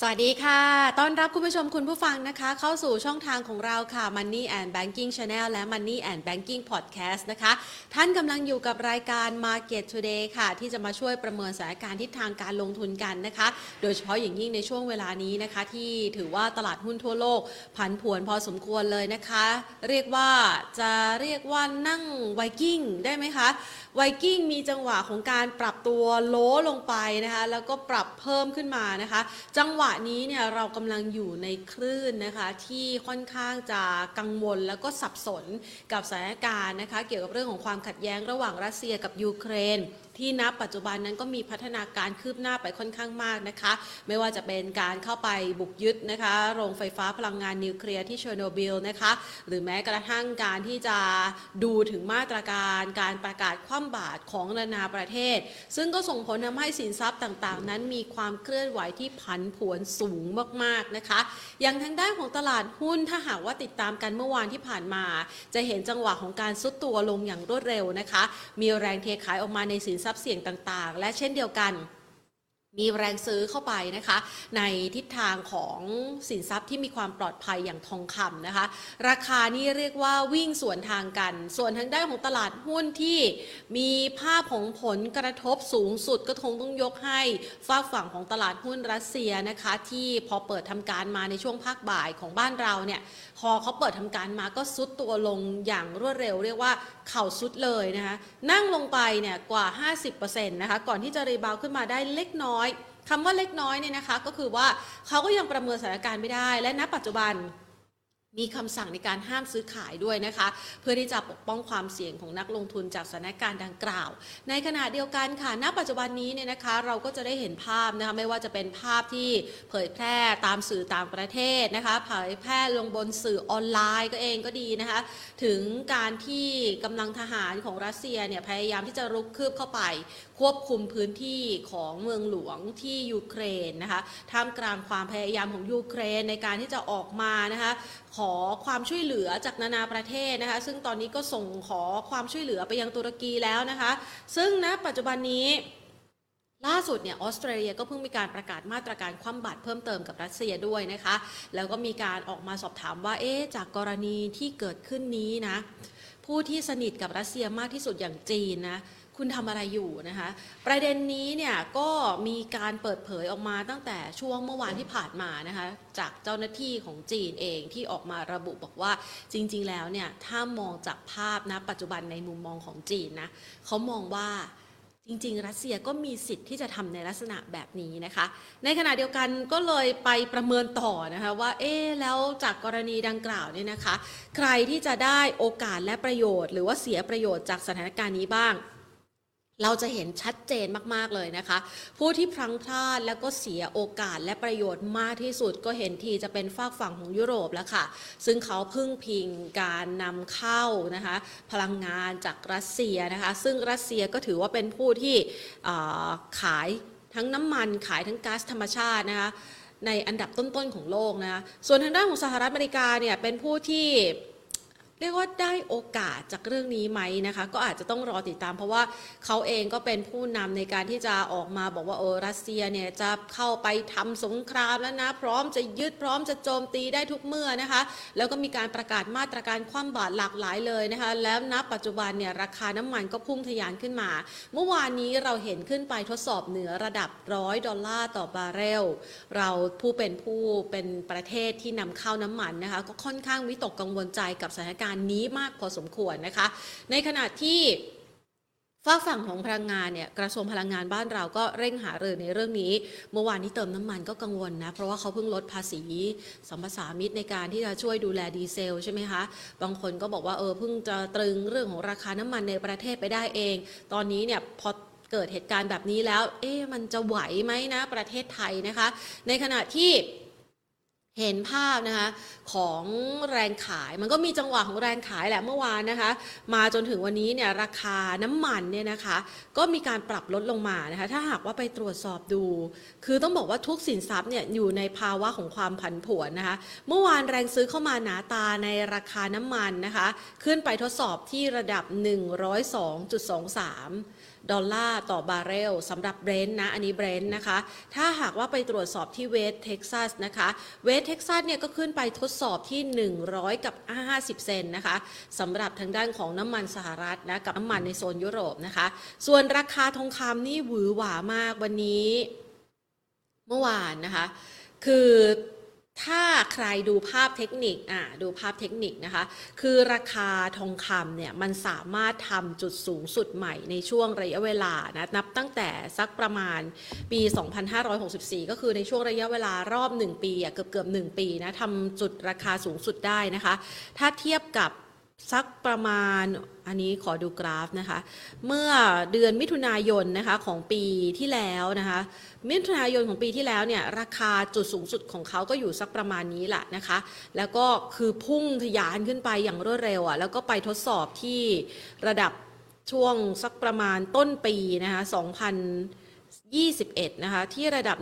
สวัสดีค่ะ ต้อนรับคุณผู้ชมคุณผู้ฟังนะคะ เข้าสู่ช่องทางของเราค่ะ Money and Banking Channel และ Money and Banking Podcast นะคะ ท่านกำลังอยู่กับรายการ Market Today ค่ะ ที่จะมาช่วยประเมินสถานการณ์ทิศทางการลงทุนกันนะคะ โดยเฉพาะอย่างยิ่งในช่วงเวลานี้นะคะ ที่ถือว่าตลาดหุ้นทั่วโลก ผันผวนพอสมควรเลยนะคะ เรียกว่าจะเรียกว่านั่งไวกิ้งได้ไหมคะ ไวกิ้งมีจังหวะของการปรับตัวโล้ลงไปนะคะ แล้วก็ปรับเพิ่มขึ้นมานะคะ จังหวะนี้เนี่ยเรากำลังอยู่ในคลื่นนะคะที่ค่อนข้างจะกังวลแล้วก็สับสนกับสถานการณ์นะคะ เกี่ยวกับเรื่องของความขัดแย้งระหว่างรัสเซียกับยูเครน ที่นับปัจจุบันนั้นก็มีพัฒนาการคืบหน้าไปค่อนข้างมากนะคะ ไม่ว่าจะเป็นการเข้าไปบุกยึดนะคะ โรงไฟฟ้าพลังงานนิวเคลียร์ที่เชอร์โนบิลนะคะ หรือแม้กระทั่งการที่จะดูถึงมาตรการการประกาศคว่ำบาตรของนานาประเทศ ซึ่งก็ส่งผลทำให้สินทรัพย์ต่างๆ นั้นมีความเคลื่อนไหวที่ผันผวนสูงมากๆนะคะ อย่างทางด้านของตลาดหุ้นถ้าหากว่าติดตามกันเมื่อวานที่ผ่านมา จะเห็นจังหวะของการซุดตัวลงอย่างรวดเร็วนะคะ มีแรงเทขายออกมาในสินทรัพย์ทรัพย์เสี่ยงต่างๆ และเช่นเดียวกัน มีแรงซื้อเข้าไปนะคะ ในทิศทางของสินทรัพย์ที่มีความปลอดภัยอย่างทองคำนะคะ ราคานี่เรียกว่าวิ่งสวนทางกัน ส่วนทางด้านของตลาดหุ้นที่มีภาพของผลกระทบสูงสุดก็คงต้องยกให้ฝากฝั่งของตลาดหุ้นรัสเซียนะคะ ที่พอเปิดทำการมาในช่วงภาคบ่ายของบ้านเราเนี่ยพอเขาเปิดทำการมาก็ซุดตัวลงอย่างรวดเร็ว เรียกว่าเข่าซุดเลยนะคะ นั่งลงไปเนี่ยกว่า 50%นะคะก่อนที่จะรีบาวขึ้นมาได้เล็กน้อยคำว่าเล็กน้อยเนี่ยนะคะ ก็คือว่าเขาก็ยังประเมินสถานการณ์ไม่ได้ และณปัจจุบัน มีคำสั่งในการห้ามซื้อขายด้วยนะคะ เพื่อที่จะปกป้องความเสี่ยงของนักลงทุนจากสถานการณ์ดังกล่าว ในขณะเดียวกันค่ะณปัจจุบันนี้เนี่ยนะคะ เราก็จะได้เห็นภาพนะคะไม่ว่าจะเป็นภาพที่เผยแพร่ตามสื่อต่างประเทศนะคะ เผยแพร่ลงบนสื่อออนไลน์ก็เองก็ดีนะคะ ถึงการที่กำลังทหารของรัสเซียเนี่ยพยายามที่จะรุกคืบเข้าไป ควบคุมพื้นที่ของเมืองหลวงที่ยูเครนนะคะท่ามกลางความพยายามของยูเครนในการที่จะออกมานะคะ ขอความช่วยเหลือจากนานาประเทศนะคะ ซึ่งตอนนี้ก็ส่งขอความช่วยเหลือไปยังตุรกีแล้วนะคะ ซึ่งณปัจจุบันนี้ล่าสุดเนี่ยออสเตรเลียก็เพิ่งมีการประกาศมาตรการคว่ำบาตรเพิ่มเติมกับรัสเซียด้วยนะคะ แล้วก็มีการออกมาสอบถามว่าเอ๊ะจากกรณีที่เกิดขึ้นนี้นะผู้ที่สนิทกับรัสเซียมากที่สุดอย่างจีนนะ คุณทำอะไรอยู่นะคะ ประเด็นนี้เนี่ยก็มีการเปิดเผยออกมาตั้งแต่ช่วงเมื่อวานที่ผ่านมานะคะจากเจ้าหน้าที่ของจีนเองที่ออกมาระบุบอกว่าจริง ๆ แล้วเนี่ยถ้ามองจากภาพนะปัจจุบันในมุมมองของจีนนะเขามองว่าจริง ๆ รัสเซียก็มีสิทธิ์ที่จะทำในลักษณะแบบนี้นะคะ ในขณะเดียวกันก็เลยไปประเมินต่อนะคะว่า เอ๊แล้วจากกรณีดังกล่าวเนี่ยนะคะ ใครที่จะได้โอกาสและประโยชน์ หรือว่าเสียประโยชน์จากสถานการณ์นี้บ้าง เราจะเห็นชัดเจนมากๆเลยนะคะ ผู้ที่พลังพลาดแล้วก็เสียโอกาสและประโยชน์มากที่สุดก็เห็นทีจะเป็นฝากฝั่งของยุโรปแล้วค่ะ ซึ่งเขาพึ่งพิงการนำเข้านะคะ พลังงานจากรัสเซียนะคะ ซึ่งรัสเซียก็ถือว่าเป็นผู้ที่ขายทั้งน้ำมันขายทั้งก๊าซธรรมชาตินะคะในอันดับต้นๆของโลกนะคะส่วนทางด้านของสหรัฐอเมริกาเนี่ยเป็นผู้ที่ เรียกว่าได้โอกาสจากเรื่องนี้ไหมนะคะ ก็อาจจะต้องรอติดตาม เพราะว่าเขาเองก็เป็นผู้นำในการที่จะออกมาบอกว่าเออรัสเซียเนี่ยจะเข้าไปทำสงครามแล้วนะ พร้อมจะยึดพร้อมจะโจมตีได้ทุกเมื่อนะคะ แล้วก็มีการประกาศมาตรการคว่ำบาตรหลากหลายเลยนะคะ แล้วณปัจจุบันเนี่ยราคาน้ำมันก็พุ่งทะยานขึ้นมา เมื่อวานนี้เราเห็นขึ้นไปทดสอบเหนือระดับร้อยดอลลาร์ต่อบาร์เรลเราผู้เป็นผู้เป็นประเทศที่นำเข้าน้ำมันนะคะ ก็ค่อนข้างวิตกกังวลใจกับสถานการณ์นี้มากพอสมควรนะคะ ในขณะที่ฝากฝั่งของพลังงานเนี่ยกระทรวงพลังงานบ้านเราก็เร่งหารือในเรื่องนี้ เมื่อวานนี้เติมน้ำมันก็กังวลนะ เพราะว่าเขาเพิ่งลดภาษีสัมปทามิตรในการที่จะช่วยดูแลดีเซลใช่ไหมคะ บางคนก็บอกว่าเออเพิ่งจะตรึงเรื่องของราคาน้ำมันในประเทศไปได้เอง ตอนนี้เนี่ยพอเกิดเหตุการณ์แบบนี้แล้ว เอ๊ะมันจะไหวไหมนะประเทศไทยนะคะ ในขณะที่ เห็นภาพนะคะของแรงขายมันก็มีจังหวะของแรงขายแหละเมื่อวานนะคะ มาจนถึงวันนี้เนี่ยราคาน้ำมันเนี่ยนะคะ ก็มีการปรับลดลงมานะคะ ถ้าหากว่าไปตรวจสอบดู คือต้องบอกว่าทุกสินทรัพย์เนี่ยอยู่ในภาวะของความผันผวนนะคะ เมื่อวานแรงซื้อเข้ามาหนาตาในราคาน้ำมันนะคะ ขึ้นไปทดสอบที่ระดับ 102.23 ดอลลาร์ต่อบาร์เรลสำหรับเบรนท์นะ อันนี้เบรนท์นะคะ ถ้าหากว่าไปตรวจสอบที่ West Texas นะคะ West Texas เนี่ยก็ขึ้นไปทดสอบที่ 100 กับ 50 เซนต์นะคะสำหรับทางด้านของน้ำมันสหรัฐนะกับน้ำมันในโซนยุโรปนะคะ ส่วนราคาทองคำนี่หวือหวามากวันนี้ เมื่อวานนะคะ คือ ถ้าใครดูภาพเทคนิคอะดูภาพเทคนิคนะคะ คือราคาทองคำเนี่ยมันสามารถทำจุดสูงสุดใหม่ในช่วงระยะเวลานะนับตั้งแต่สักประมาณปี 2564 ก็คือในช่วงระยะเวลารอบ 1 ปีอะเกือบเกือบ1ปีนะทำจุดราคาสูงสุดได้นะคะ ถ้าเทียบกับ สักประมาณอันนี้ขอดูกราฟนะคะ เมื่อเดือนมิถุนายนนะคะของปีที่แล้วนะคะ มิถุนายนของปีที่แล้วเนี่ยราคาจุดสูงสุดของเขาก็อยู่สักประมาณนี้แหละนะคะ แล้วก็คือพุ่งทะยานขึ้นไปอย่างรวดเร็วอะแล้วก็ไปทดสอบที่ระดับช่วงสักประมาณต้นปีนะคะ 21 นะคะ ที่ระดับ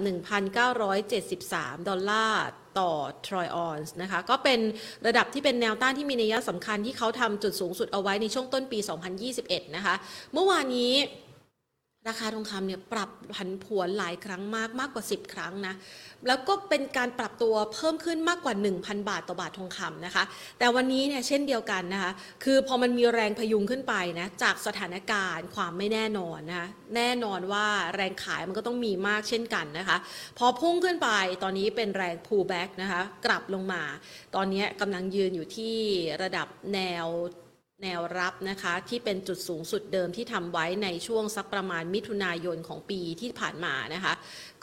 1,973 ดอลลาร์ต่อทรอยออนส์นะคะ ก็เป็นระดับที่เป็นแนวต้านที่มีนัยสำคัญที่เขาทำจุดสูงสุดเอาไว้ในช่วงต้นปี 2021 นะคะ เมื่อวานนี้ ราคาทองคำเนี่ยปรับผันผวนหลายครั้งมากมากกว่า 10 ครั้งนะแล้วก็เป็นการปรับตัวเพิ่มขึ้นมากกว่า 1,000 บาทต่อบาททองคำนะคะ แต่วันนี้เนี่ยเช่นเดียวกันนะคะคือพอมันมีแรงพยุงขึ้นไปนะจากสถานการณ์ความไม่แน่นอนนะคะแน่นอนว่าแรงขายมันก็ต้องมีมากเช่นกันนะคะ พอพุ่งขึ้นไปตอนนี้เป็นแรง pullback นะคะกลับลงมา ตอนนี้กำลังยืนอยู่ที่ระดับแนว แนวรับนะคะ ที่เป็นจุดสูงสุดเดิมที่ทำไว้ในช่วงสักประมาณมิถุนายนของปีที่ผ่านมานะคะ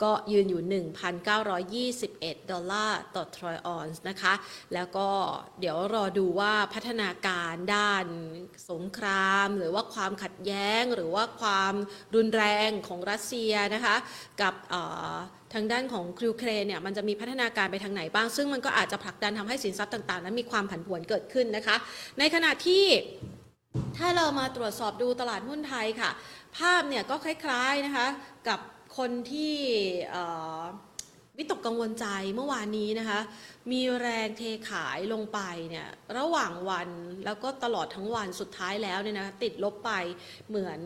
ก็ยืนอยู่ 1,921 ดอลลาร์ต่อทรอยออนซ์นะคะ แล้วก็เดี๋ยวรอดูว่าพัฒนาการด้านสงคราม หรือว่าความขัดแย้งหรือว่าความรุนแรงของรัสเซียนะคะ กับ ทางด้านของยูเครนเนี่ยมันจะมีพัฒนาการไปทางไหนบ้าง ซึ่งมันก็อาจจะผลักดันทำให้สินทรัพย์ต่างๆ นั้นมีความผันผวนเกิดขึ้นนะคะ ในขณะที่ถ้าเรามาตรวจสอบดูตลาดหุ้นไทยค่ะ ภาพเนี่ยก็คล้ายๆนะคะกับคนที่วิตกกังวลใจเมื่อวานนี้นะคะ มีแรงเทขายลงไปเนี่ยระหว่างวันแล้วก็ตลอดทั้งวันสุดท้ายแล้วเนี่ยนะติดลบไปเหมือน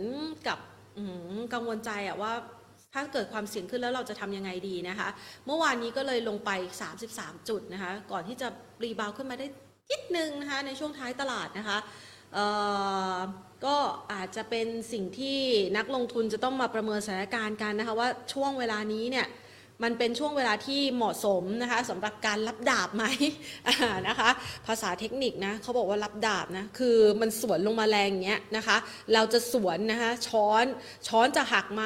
กับกังวลใจอะว่า ถ้าเกิดความเสี่ยงขึ้นแล้วเราจะทำยังไงดีนะคะ เมื่อวานนี้ก็เลยลงไป 33 จุดนะคะ ก่อนที่จะรีบาวขึ้นมาได้นิดนึงนะคะในช่วงท้ายตลาดนะคะก็อาจจะเป็นสิ่งที่นักลงทุนจะต้องมาประเมินสถานการณ์กันนะคะว่าช่วงเวลานี้เนี่ย มันเป็นช่วงเวลาที่เหมาะสมนะคะสำหรับการรับดาบไหมนะคะ ภาษาเทคนิคนะเขาบอกว่ารับดาบนะคือมันสวนลงมาแรงอย่างเงี้ยนะคะ เราจะสวนนะคะช้อนช้อนจะหักไหม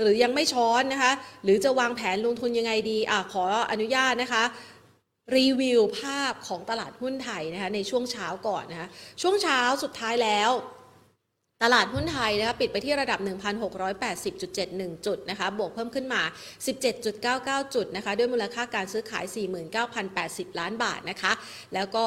หรือยังไม่ช้อนนะคะ หรือจะวางแผนลงทุนยังไงดีอะขออนุญาตนะคะรีวิวภาพของตลาดหุ้นไทยนะคะในช่วงเช้าก่อนนะคะช่วงเช้าสุดท้ายแล้ว ตลาดหุ้นไทยนะคะปิดไปที่ระดับ 1,680.71 จุดนะคะ บวกเพิ่มขึ้นมา 17.99 จุดนะคะ ด้วยมูลค่าการซื้อขาย 49,080 ล้านบาทนะคะ แล้วก็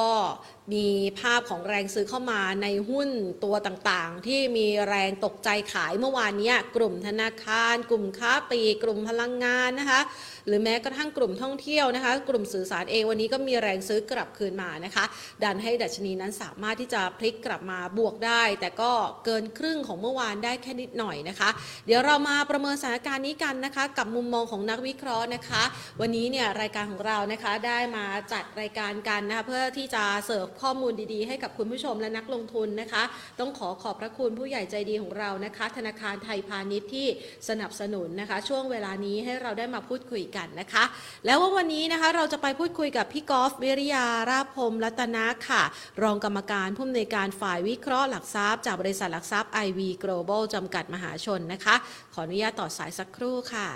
มีภาพของแรงซื้อเข้ามาในหุ้นตัวต่างๆ ที่มีแรงตกใจขายเมื่อวานนี้ กลุ่มธนาคาร กลุ่มค้าปลีก กลุ่มพลังงานนะคะ หรือแม้กระทั่งกลุ่มท่องเที่ยวนะคะ กลุ่มสื่อสารเองวันนี้ก็มีแรงซื้อกลับคืนมานะคะ ดันให้ดัชนีนั้นสามารถที่จะพลิกกลับมาบวกได้ แต่ก็เกินครึ่งของเมื่อวานได้แค่นิดหน่อยนะคะ เดี๋ยวเรามาประเมินสถานการณ์นี้กันนะคะ กับมุมมองของนักวิเคราะห์นะคะ วันนี้เนี่ยรายการของเรานะคะได้มาจัดรายการกันนะคะเพื่อที่จะเสิร์ฟข้อมูลดีๆ ให้กับคุณผู้ชมและนักลงทุนนะคะ ต้องขอขอบพระคุณผู้ใหญ่ใจดีของเรานะคะ ธนาคารไทยพาณิชย์ที่สนับสนุนนะคะ ช่วงเวลานี้ให้เราได้มาพูดคุยกันนะคะ แล้วว่าวันนี้นะคะเราจะไปพูดคุยกับพี่กอล์ฟวิริยาราพรหมรัตนะค่ะ รองกรรมการผู้อำนวยการฝ่ายวิเคราะห์หลักทรัพย์ จากบริษัทหลักทรัพย์ IV Global จำกัดมหาชนนะคะ ขออนุญาตต่อสายสักครู่ค่ะ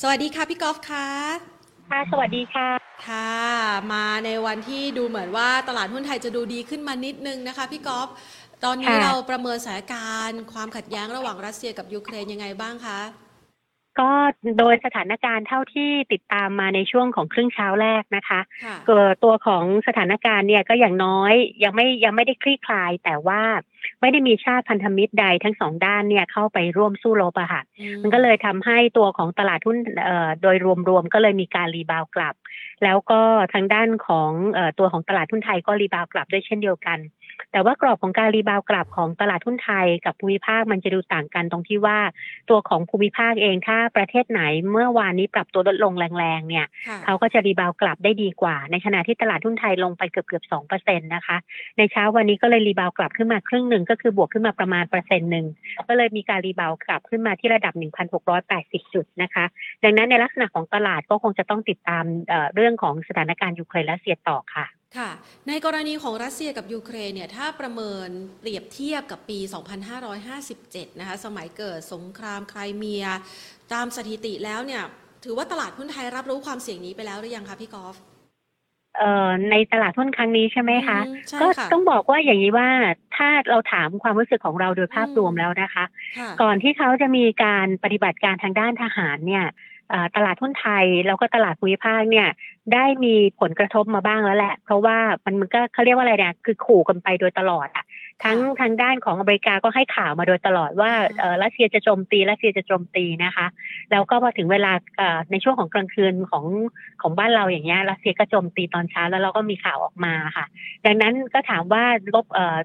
สวัสดีค่ะพี่กอล์ฟค่ะค่ะ สวัสดีค่ะ ค่ะ มาในวันที่ดูเหมือนว่าตลาดหุ้นไทยจะดูดีขึ้นมานิดนึงนะคะพี่กอล์ฟตอนนี้ค่ะเราประเมินสถานการณ์ความขัดแย้งระหว่างรัสเซียกับยูเครนยังไงบ้างคะ ก็โดยสถานการณ์เท่าที่ติดตามมาในช่วงของครึ่งเช้าแรกนะคะค่ะเอ่อตัวของสถานการณ์เนี่ยก็อย่างน้อยยังไม่ยังไม่ได้คลี่คลาย แต่ว่าไม่ได้มีชาติพันธมิตรใดทั้งสองด้านเนี่ยเข้าไปร่วมสู้รบอะค่ะอืมันก็เลยทำให้ตัวของตลาดหุ้นเอ่อโดยรวมๆก็เลยมีการ rebound กลับ แล้วก็ทางด้านของเอ่อตัวของตลาดหุ้นไทยก็ rebound กลับด้วยเช่นเดียวกัน แต่ว่ากรอบของการ rebound กลับของตลาดหุ้นไทยกับภูมิภาคมันจะดูต่างกันตรงที่ว่าตัวของภูมิภาคเองถ้าประเทศไหนเมื่อวานนี้ปรับตัวลดลงแรงๆเนี่ยค่ะเขาก็จะ rebound กลับได้ดีกว่า ในขณะที่ตลาดหุ้นไทยลงไปเกือบเกือบสองเปอร์เซ็นต์นะคะ ในเช้าวันนี้ก็เลย rebound กลับขึ้นมาครึ่งหนึ่งก็คือบวกขึ้นมาประมาณเปอร์เซ็นต์หนึ่งก็เลยมีการ rebound กลับขึ้นมาที่ระดับ 1,680 จุดนะคะ ดังนั้นในลักษณะของตลาดก็คงจะต้องติดตามเอ่อเรื่องของสถานการณ์ยูเครนและรัสเซียต่อค่ะ ค่ะ ในกรณีของรัสเซียกับยูเครนเนี่ยถ้าประเมินเปรียบเทียบกับปี 2557 นะคะสมัยเกิดสงครามไครเมีย ตามสถิติแล้วเนี่ยถือว่าตลาดหุ้นไทยรับรู้ความเสี่ยงนี้ไปแล้วหรือยังคะพี่กอล์ฟเอ่อในตลาดหุ้นครั้งนี้ใช่ไหมคะอืมใช่ก็ค่ะต้องบอกว่าอย่างนี้ว่าถ้าเราถามความรู้สึกของเราโดยภาพรวมแล้วนะคะค่ะก่อนที่เขาจะมีการปฏิบัติการทางด้านทหารเนี่ยเอ่อ ตลาดหุ้นไทยแล้วก็ตลาดภูมิภาคเนี่ยได้มีผลกระทบมาบ้างแล้วแหละ เพราะว่ามันมันก็เขาเรียกว่าอะไรเนี่ยคือขู่กันไปโดยตลอดอะ ทั้งทางด้านของอเมริกาก็ให้ข่าวมาโดยตลอดว่าเอ่อรัสเซียจะโจมตีรัสเซียจะโจมตีนะคะ แล้วก็พอถึงเวลาเอ่อในช่วงของกลางคืนของของบ้านเราอย่างเงี้ยรัสเซียก็โจมตีตอนเช้าแล้วเราก็มีข่าวออกมาค่ะ ดังนั้นก็ถามว่าลบเอ่อ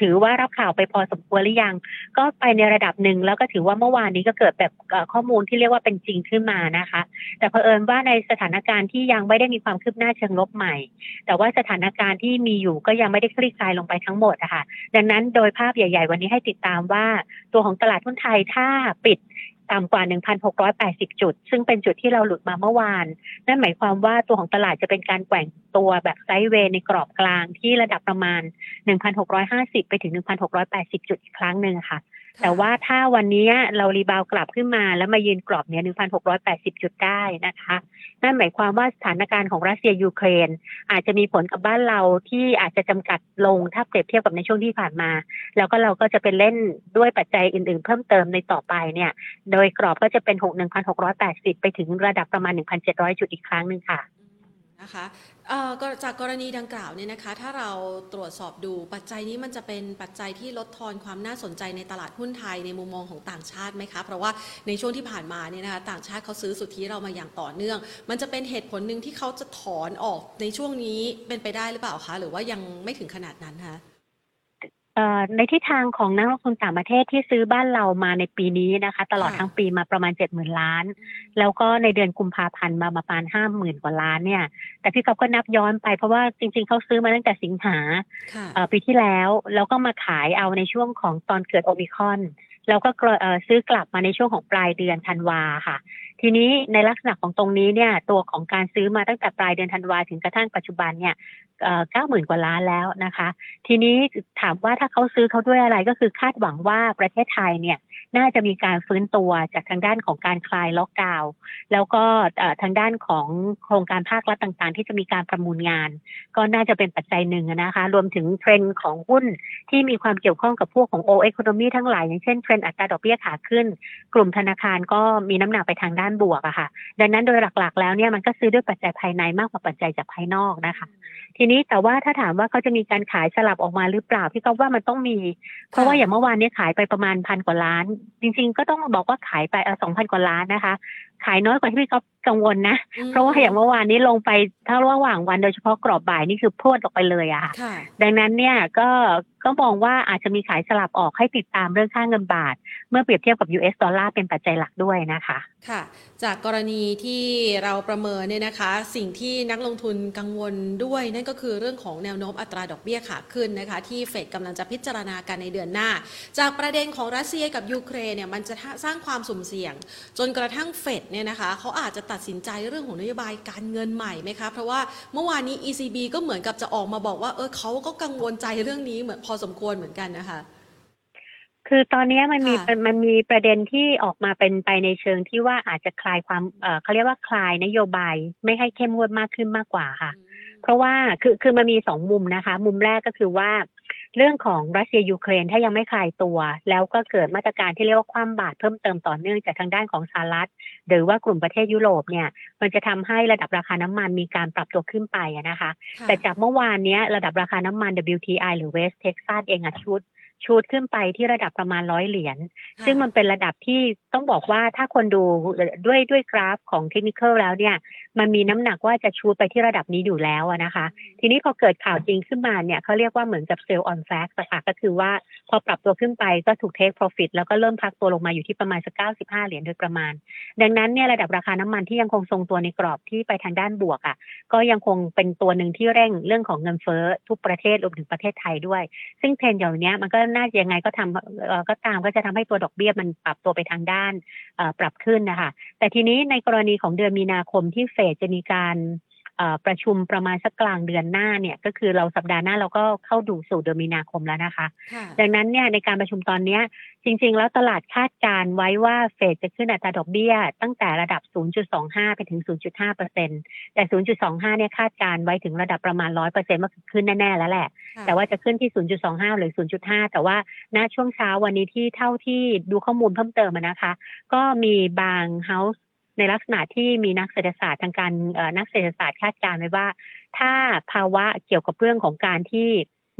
ถือว่ารับข่าวไปพอสมควรหรือยัง ก็ไปในระดับหนึ่งแล้วก็ถือว่าเมื่อวานนี้ก็เกิดแบบเอ่อข้อมูลที่เรียกว่าเป็นจริงขึ้นมานะคะ แต่เผอิญว่าในสถานการณ์ที่ยังไม่ได้มีความคืบหน้าเชิงลบใหม่ แต่ว่าสถานการณ์ที่มีอยู่ก็ยังไม่ได้คลี่คลายลงไปทั้งหมดอะค่ะดังนั้นโดยภาพใหญ่ ๆ วันนี้ให้ติดตามว่า ตัวของตลาดหุ้นไทยถ้าปิดต่ำกว่า 1,680 จุด ซึ่งเป็นจุดที่เราหลุดมาเมื่อวาน นั่นหมายความว่าตัวของตลาดจะเป็นการแกว่งตัวแบบไซด์เวย์ในกรอบกลางที่ระดับประมาณ 1,650 ไปถึง 1,680 จุดอีกครั้งหนึ่งค่ะ แต่ว่าถ้าวันนี้เรารีบาวกลับขึ้นมาแล้วมายืนกรอบเนี้ย1,680 จุดได้นะคะ นั่นหมายความว่าสถานการณ์ของรัสเซียยูเครน อาจจะมีผลกับบ้านเราที่อาจจะจำกัดลงถ้าเปรียบเทียบกับในช่วงที่ผ่านมา แล้วก็เราก็จะเป็นเล่นด้วยปัจจัยอื่นๆ เพิ่มเติมในต่อไปเนี่ย โดยกรอบก็จะเป็น6,680 ไปถึงระดับประมาณ 1,700 จุดอีกครั้งหนึ่งค่ะนะคะ เอ่อก็จากกรณีดังกล่าวเนี่ยนะคะ ถ้าเราตรวจสอบดูปัจจัยนี้มันจะเป็นปัจจัยที่ลดทอนความน่าสนใจในตลาดหุ้นไทยในมุมมองของต่างชาติไหมคะ เพราะว่าในช่วงที่ผ่านมาเนี่ยนะคะต่างชาติเขาซื้อสุทธิเรามาอย่างต่อเนื่อง มันจะเป็นเหตุผลหนึ่งที่เขาจะถอนออกในช่วงนี้เป็นไปได้หรือเปล่าคะ หรือว่ายังไม่ถึงขนาดนั้นคะ ในทิศทางของนักลงทุนต่างประเทศที่ซื้อบ้านเรามาในปีนี้นะคะ ตลอดค่ะทั้งปีมาประมาณ70,000ล้าน แล้วก็ในเดือนกุมภาพันธ์มาประมาณ50,000กว่าล้านเนี่ย แต่พี่ก๊อฟก็นับย้อนไปเพราะว่าจริง ๆเขาซื้อมาตั้งแต่สิงหาค่ะเอ่อปีที่แล้ว แล้วก็มาขายเอาในช่วงของตอนเกิดโอมิครอนแล้วก็กระเอ่อซื้อกลับมาในช่วงของปลายเดือนธันวาค่ะ ทีนี้ในลักษณะของตรงนี้เนี่ยตัวของการซื้อมาตั้งแต่ปลายเดือนธันวาถึงกระทั่งปัจจุบันเนี่ย เก้าหมื่นกว่าล้านแล้วนะคะ ทีนี้ถามว่าถ้าเขาซื้อเขาด้วยอะไรก็คือคาดหวังว่าประเทศไทยเนี่ยน่าจะมีการฟื้นตัวจากทางด้านของการคลายล็อกดาวน์แล้วก็ทางด้านของโครงการภาครัฐต่างๆ ที่จะมีการประมูลงาน ก็น่าจะเป็นปัจจัยหนึ่งนะคะ รวมถึงเทรนด์ของหุ้นที่มีความเกี่ยวข้องกับพวกของโอเอ o n o m y ทั้งหลายอย่างเช่นเทรนด์อัตราดอกเบี้ยขาขึ้น กลุ่มธนาคารก็มีน้ำหนักไปทางด้านบวกอะค่ะ ดังนั้นโดยหลักๆ แล้วเนี่ยมันก็ซื้อด้วยปัจจัยภายในมากกว่าปัจจัยจากภายนอกนะคะ ทีนี้แต่ว่าถ้าถามว่าเขาจะมีการขายสลับออกมาหรือเปล่าพี่ก็ว่ามันต้องมี เพราะว่าอย่างเมื่อวานเนี้ยขายไปประมาณพันกว่าล้าน จริง ๆ ก็ต้องบอกว่าขายไปเออสองพันกว่าล้านนะคะ ขายน้อยกว่าที่พี่ก็กังวลนะอืมเพราะว่าอย่างเมื่อวานนี้ลงไปถ้าระหว่างวันโดยเฉพาะกรอบบ่ายนี่คือพรวดออกไปเลยอะค่ะค่ะดังนั้นเนี่ยก็ก็มองว่าอาจจะมีขายสลับออกให้ติดตามเรื่องค่าเงินบาท เมื่อเปรียบเทียบกับ US ดอลลาร์เป็นปัจจัยหลักด้วยนะคะค่ะ จากกรณีที่เราประเมินเนี่ยนะคะ สิ่งที่นักลงทุนกังวลด้วยนั่นก็คือเรื่องของแนวโน้มอัตราดอกเบี้ยขาขึ้นนะคะ ที่เฟดกำลังจะพิจารณากันในเดือนหน้า จากประเด็นของรัสเซียกับยูเครนเนี่ยมันจะสร้างความสุ่มเสี่ยง จนกระทั่งเฟดเนี่ยนะคะเขาอาจจะตัดสินใจเรื่องของนโยบายการเงินใหม่ไหมคะ เพราะว่าเมื่อวานนี้ ECB ก็เหมือนกับจะออกมาบอกว่าเออเขาก็กังวลใจเรื่องนี้เหมือนพอสมควรเหมือนกันนะคะคือตอนนี้มันมีค่ะมันมีประเด็นที่ออกมาเป็นไปในเชิงที่ว่าอาจจะคลายความเอ่อเขาเรียกว่าคลายนโยบายไม่ให้เข้มงวดมากขึ้นมากกว่าค่ะ เพราะว่าคือคือมันมีสองมุมนะคะ มุมแรกก็คือว่า เรื่องของรัสเซียยูเครนถ้ายังไม่คลายตัว แล้วก็เกิดมาตรการที่เรียกว่าความบาดเพิ่มเติมต่อเนื่องจากทางด้านของสหรัฐหรือว่ากลุ่มประเทศยุโรปเนี่ย มันจะทำให้ระดับราคาน้ำมันมีการปรับตัวขึ้นไปนะคะ แต่จากเมื่อวานนี้ระดับราคาน้ำมัน WTI หรือ West Texas เองอะชุด ชูดขึ้นไปที่ระดับประมาณร้อยเหรียญ ซึ่งมันเป็นระดับที่ต้องบอกว่าถ้าคนดูด้วยด้วยกราฟของเทคนิคแล้วเนี่ย มันมีน้ำหนักว่าจะชูดไปที่ระดับนี้อยู่แล้วนะคะ ทีนี้พอเกิดข่าวจริงขึ้นมาเนี่ยเขาเรียกว่าเหมือนกับ sell on fact ค่ะก็คือว่าพอปรับตัวขึ้นไปก็ถูก take profit แล้วก็เริ่มพักตัวลงมาอยู่ที่ประมาณสักเก้าสิบห้าเหรียญโดยประมาณ ดังนั้นเนี่ยระดับราคาน้ำมันที่ยังคงทรงตัวในกรอบที่ไปทางด้านบวกอะค่ะก็ยังคงเป็นตัวหนึ่งที่เร่งเรื่องของเงินเฟ้อทุกประเทศรวมถึงประเทศไทยด้วย ซึ่งเทรนอย่างนี้มันก็น่าจะยังไงก็ทำก็ตามก็จะทำให้ตัวดอกเบี้ยมันปรับตัวไปทางด้านปรับขึ้นนะคะแต่ทีนี้ในกรณีของเดือนมีนาคมที่เฟดจะมีการ ประชุมประมาณสักกลางเดือนหน้าเนี่ยก็คือเราสัปดาห์หน้าเราก็เข้าดูสู่เดือนมีนาคมแล้วนะคะ ดังนั้นเนี่ยในการประชุมตอนนี้จริง ๆ แล้วตลาดคาดการไว้ว่าเฟดจะขึ้นอัตราดอกเบี้ย ตั้งแต่ระดับ 0.25 ไปถึง 0.5เปอร์เซ็นแต่ 0.25 เนี่ยคาดการไว้ถึงระดับประมาณ 100เปอร์เซ็นต์ว่าขึ้นแน่ ๆ แล้วแหละ แต่ว่าจะขึ้นที่ 0.25 หรือ 0.5 แต่ว่าณช่วงเช้าวันนี้ที่เท่าที่ดูข้อมูลเพิ่มเติมนะคะ ก็มีบางเฮาส์ ในลักษณะที่มีนักเศรษฐศาสตร์ทางการนักเศรษฐศาสตร์คาดการณ์ไว้ว่า ถ้าภาวะเกี่ยวกับเรื่องของการที่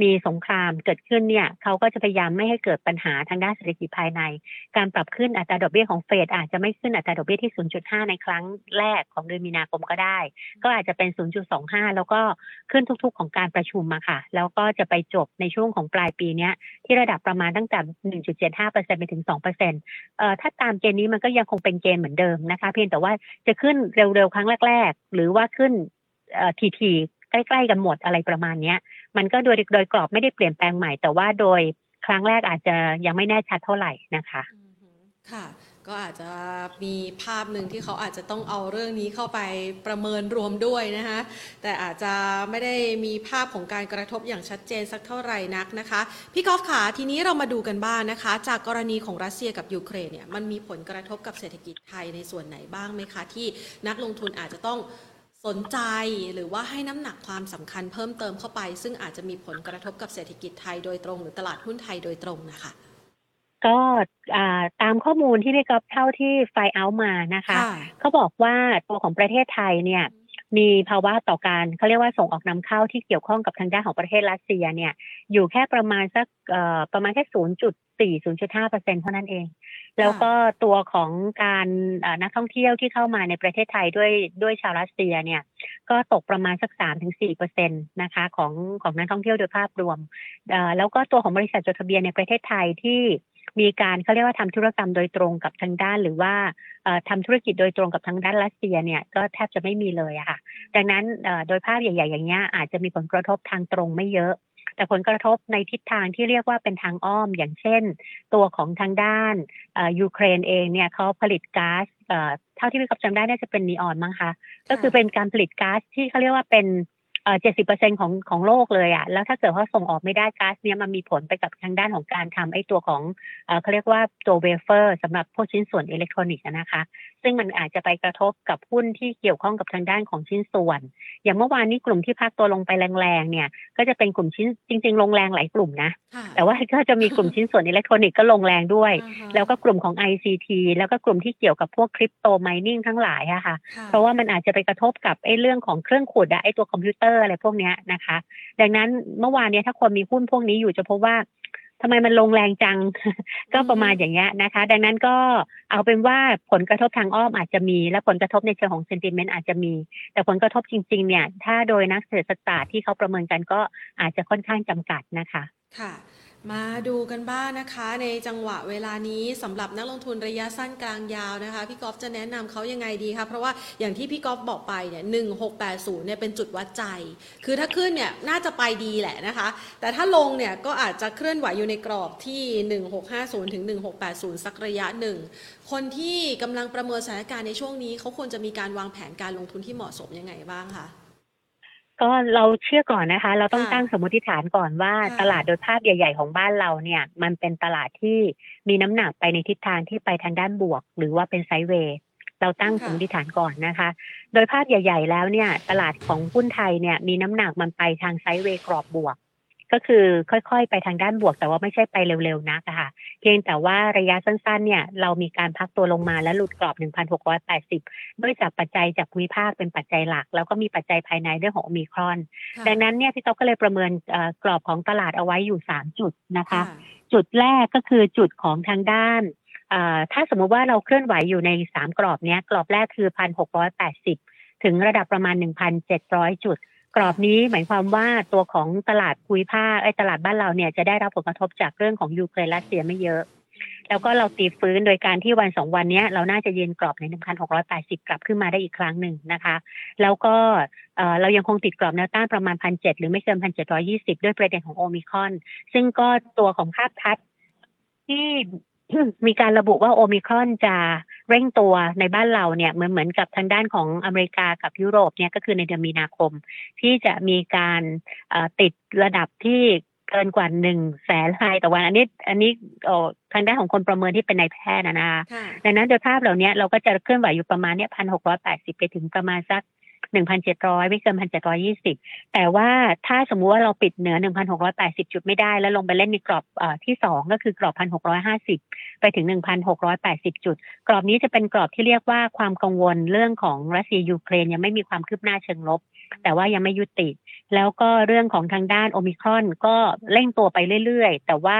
มีสงครามเกิดขึ้นเนี่ยเขาก็จะพยายามไม่ให้เกิดปัญหาทางด้านเศรษฐกิจภายใน การปรับขึ้นอัตราดอกเบี้ยของเฟดอาจจะไม่ขึ้นอัตราดอกเบี้ยที่ 0.5 ในครั้งแรกของเดือนมีนาคมก็ได้ ก็อาจจะเป็น 0.25 แล้วก็ขึ้นทุกๆ ของการประชุมมาค่ะ แล้วก็จะไปจบในช่วงของปลายปีเนี้ยที่ระดับประมาณตั้งแต่ 1.75%ไปถึง 2%เอ่อถ้าตามเกณฑ์นี้มันก็ยังคงเป็นเกณฑ์เหมือนเดิมนะคะ เพียงแต่ว่าจะขึ้นเร็วๆครั้งแรก ๆ หรือว่าขึ้นทีๆ ใกล้ๆกันหมดอะไรประมาณนี้มันก็โดยโดยกรอบไม่ได้เปลี่ยนแปลงใหม่ แต่ว่าโดยครั้งแรกอาจจะยังไม่แน่ชัดเท่าไหร่นะคะค่ะก็อาจจะมีภาพหนึ่งที่เขาอาจจะต้องเอาเรื่องนี้เข้าไปประเมินรวมด้วยนะคะแต่อาจจะไม่ได้มีภาพของการกระทบอย่างชัดเจนสักเท่าไหร่นักนะคะพี่กอล์ฟขาทีนี้เรามาดูกันบ้างนะคะ จากกรณีของรัสเซียกับยูเครนเนี่ยมันมีผลกระทบกับเศรษฐกิจไทยในส่วนไหนบ้างไหมคะ ที่นักลงทุนอาจจะต้อง สนใจหรือว่าให้น้ำหนักความสำคัญเพิ่มเติมเข้าไป ซึ่งอาจจะมีผลกระทบกับเศรษฐกิจไทยโดยตรง หรือตลาดหุ้นไทยโดยตรงนะคะ ก็ตามข้อมูลที่พี่ก๊อฟเท่าที่ไฟเอามานะคะ เขาบอกว่าตัวของประเทศไทยเนี่ย มีภาวะต่อการเขาเรียกว่าส่งออกนำเข้าที่เกี่ยวข้องกับทางด้านของประเทศรัสเซียเนี่ยอยู่แค่ประมาณสักประมาณแค่ศูนย์จุดสี่ศูนย์จุดห้าเปอร์เซ็นเท่านั้นเอง แล้วก็ตัวของการนักท่องเที่ยวที่เข้ามาในประเทศไทยด้วยด้วยชาวรัสเซียเนี่ยก็ตกประมาณสักสามถึงสี่เปอร์เซ็นตนะคะของของนักท่องเที่ยวโดยภาพรวมแล้วก็ตัวของบริษัทจดทะเบียนในประเทศไทยที่ มีการเขาเรียกว่าทำธุรกรรมโดยตรงกับทางด้าน หรือว่าทำธุรกิจโดยตรงกับทางด้านรัสเซียเนี่ยก็แทบจะไม่มีเลยอะค่ะ ดังนั้นโดยภาพใหญ่ ๆ อย่างเงี้ยอาจจะมีผลกระทบทางตรงไม่เยอะแต่ผลกระทบในทิศทางที่เรียกว่าเป็นทางอ้อมอย่างเช่น ตัวของทางด้านยูเครนเองเนี่ยเขาผลิตก๊าซเท่าที่พี่กับจำได้น่าจะเป็นนีออนมั้งคะ ก็คือเป็นการผลิตก๊าซที่เขาเรียกว่าเป็น เจ็ดสิบเปอร์เซ็นของของโลกเลยอะ่ะแล้วถ้าเกิดว่าส่งออกไม่ได้ก๊าซเนี้ยมันมีผลไปกับทางด้านของการทำไอ้ตัวของเขาเรียกว่าตัวเวเฟอร์สำหรับพวกชิ้นส่วนอิเล็กทรอนิกส์นะคะ ซึ่งมันอาจจะไปกระทบกับหุ้นที่เกี่ยวข้องกับทางด้านของชิ้นส่วน อย่างเมื่อวานนี้กลุ่มที่พักตัวลงไปแรงๆเนี่ย ก็จะเป็นกลุ่มชิ้นจริง ๆ ลงแรงหลายกลุ่มนะ แต่ว่าก็จะมีกลุ่มชิ้นส่วนอิเล็กทรอนิกส์ก็ลงแรงด้วย แล้วก็กลุ่มของ ICT แล้วก็กลุ่มที่เกี่ยวกับพวก crypto mining ทั้งหลายอะค่ะ เพราะว่ามันอาจจะไปกระทบกับไอ้เรื่องของเครื่องขุดอะไอ้ตัวคอมพิวเตอร์อะไรพวกนี้นะคะ ดังนั้นเมื่อวานเนี้ถ้าคนมีหุ้นพวกนี้อยู่จะพบว่าทำไมมันลงแรงจัง ก็ประมาณอย่างเงี้ยนะคะ ดังนั้นก็เอาเป็นว่าผลกระทบทางอ้อมอาจจะมี และผลกระทบในเชิงของเซนติเมนต์อาจจะมี แต่ผลกระทบจริง ๆ เนี่ย ถ้าโดยนักเศรษฐศาสตร์ที่เขาประเมินกันก็อาจจะค่อนข้างจำกัดนะคะ ค่ะ มาดูกันบ้างนะคะ ในจังหวะเวลานี้สำหรับนักลงทุนระยะสั้นกลางยาวนะคะ พี่กอฟจะแนะนำเขายังไงดีคะเพราะว่าอย่างที่พี่กอฟบอกไปเนี่ยหนึ่งหกแปดศูนย์เนี่ยเป็นจุดวัดใจ คือถ้าขึ้นเนี่ยน่าจะไปดีแหละนะคะ แต่ถ้าลงเนี่ยก็อาจจะเคลื่อนไหวอยู่ในกรอบที่หนึ่งหกห้าศูนย์ถึงหนึ่งหกแปดศูนย์สักระยะหนึ่งคนที่กำลังประเมินสถานการณ์ในช่วงนี้เขาควรจะมีการวางแผนการลงทุนที่เหมาะสมยังไงบ้างคะ ก็เราเชื่อก่อนนะคะ เราต้องตั้งสมมติฐานก่อนว่าตลาดโดยภาพใหญ่ ๆ ของบ้านเราเนี่ย มันเป็นตลาดที่มีน้ำหนักไปในทิศทางที่ไปทางด้านบวก หรือว่าเป็นไซด์เวย์เราตั้งสมมติฐานก่อนนะคะ โดยภาพใหญ่ ๆ แล้วเนี่ย ตลาดของหุ้นไทยเนี่ยมีน้ำหนักมันไปทางไซด์เวย์กรอบบวก ก็คือค่อยๆ ไปทางด้านบวก แต่ว่าไม่ใช่ไปเร็วๆนักอะค่ะ เพียงแต่ว่าระยะสั้นๆ เนี่ยเรามีการพักตัวลงมาและหลุดกรอบ 1,680 ด้วยจากปัจจัยจากภูมิภาคเป็นปัจจัยหลัก แล้วก็มีปัจจัยภายในเรื่องของโอมิครอนค่ะดังนั้นเนี่ยพี่ต๊อกก็เลยประเมินเอ่อกรอบของตลาดเอาไว้อยู่ 3 จุดนะคะค่ะจุดแรกก็คือจุดของทางด้านเอ่อถ้าสมมุติว่าเราเคลื่อนไหวอยู่ใน 3 กรอบเนี้ยกรอบแรกคือ 1,680 ถึงระดับประมาณ 1,700 จุด กรอบนี้หมายความว่าตัวของตลาดภูมิภาไอ้ตลาดบ้านเราเนี่ยจะได้รับผลกระทบจากเรื่องของยูเครนรัสเซียไม่เยอะ แล้วก็เราตีฟื้นโดยการที่วันสองวันนี้เราน่าจะยืนกรอบใน1,680 กลับขึ้นมาได้อีกครั้งหนึ่งนะคะ แล้วก็เออเรายังคงติดกรอบแนวต้านประมาณ 1,700 หรือไม่เกิน 1,720 ด้วยประเด็นของโอมิคอน ซึ่งก็ตัวของภาพทัดที่มีการระบุว่าโอมิครอนจะ เร่งตัวในบ้านเราเนี่ยเหมือนเหมือนกับทางด้านของอเมริกากับยุโรปเนี่ยก็คือในเดือนมีนาคม ที่จะมีการเอ่อติดระดับที่เกินกว่าหนึ่งแสนรายต่อวันอันนี้อันนี้เอ่อทางด้านของคนประเมินที่เป็นนายแพทย์นะนะคะค่ะดังนั้นโดยภาพเหล่านี้เราก็จะเคลื่อนไหวอยู่ประมาณเนี่ยพันหกร้อยแปดสิบไปถึงประมาณสัก หนึ่งพันเจ็ดร้อยไม่เกินพันเจ็ดร้อยี่สิบแต่ว่าถ้าสมมุติว่าเราปิดเหนือหนึ่งพันหกร้อยแปดสิบจุดไม่ได้ แล้วลงไปเล่นในกรอบเอ่อที่สองก็คือกรอบพันหกร้อยห้าสิบไปถึงหนึ่งพันหกร้อยแปดสิบจุด กรอบนี้จะเป็นกรอบที่เรียกว่าความกังวลเรื่องของรัสเซียยูเครนยังไม่มีความคืบหน้าเชิงลบ แต่ว่ายังไม่ยุติ แล้วก็เรื่องของทางด้านโอมิครอนก็เร่งตัวไปเรื่อยๆ แต่ว่า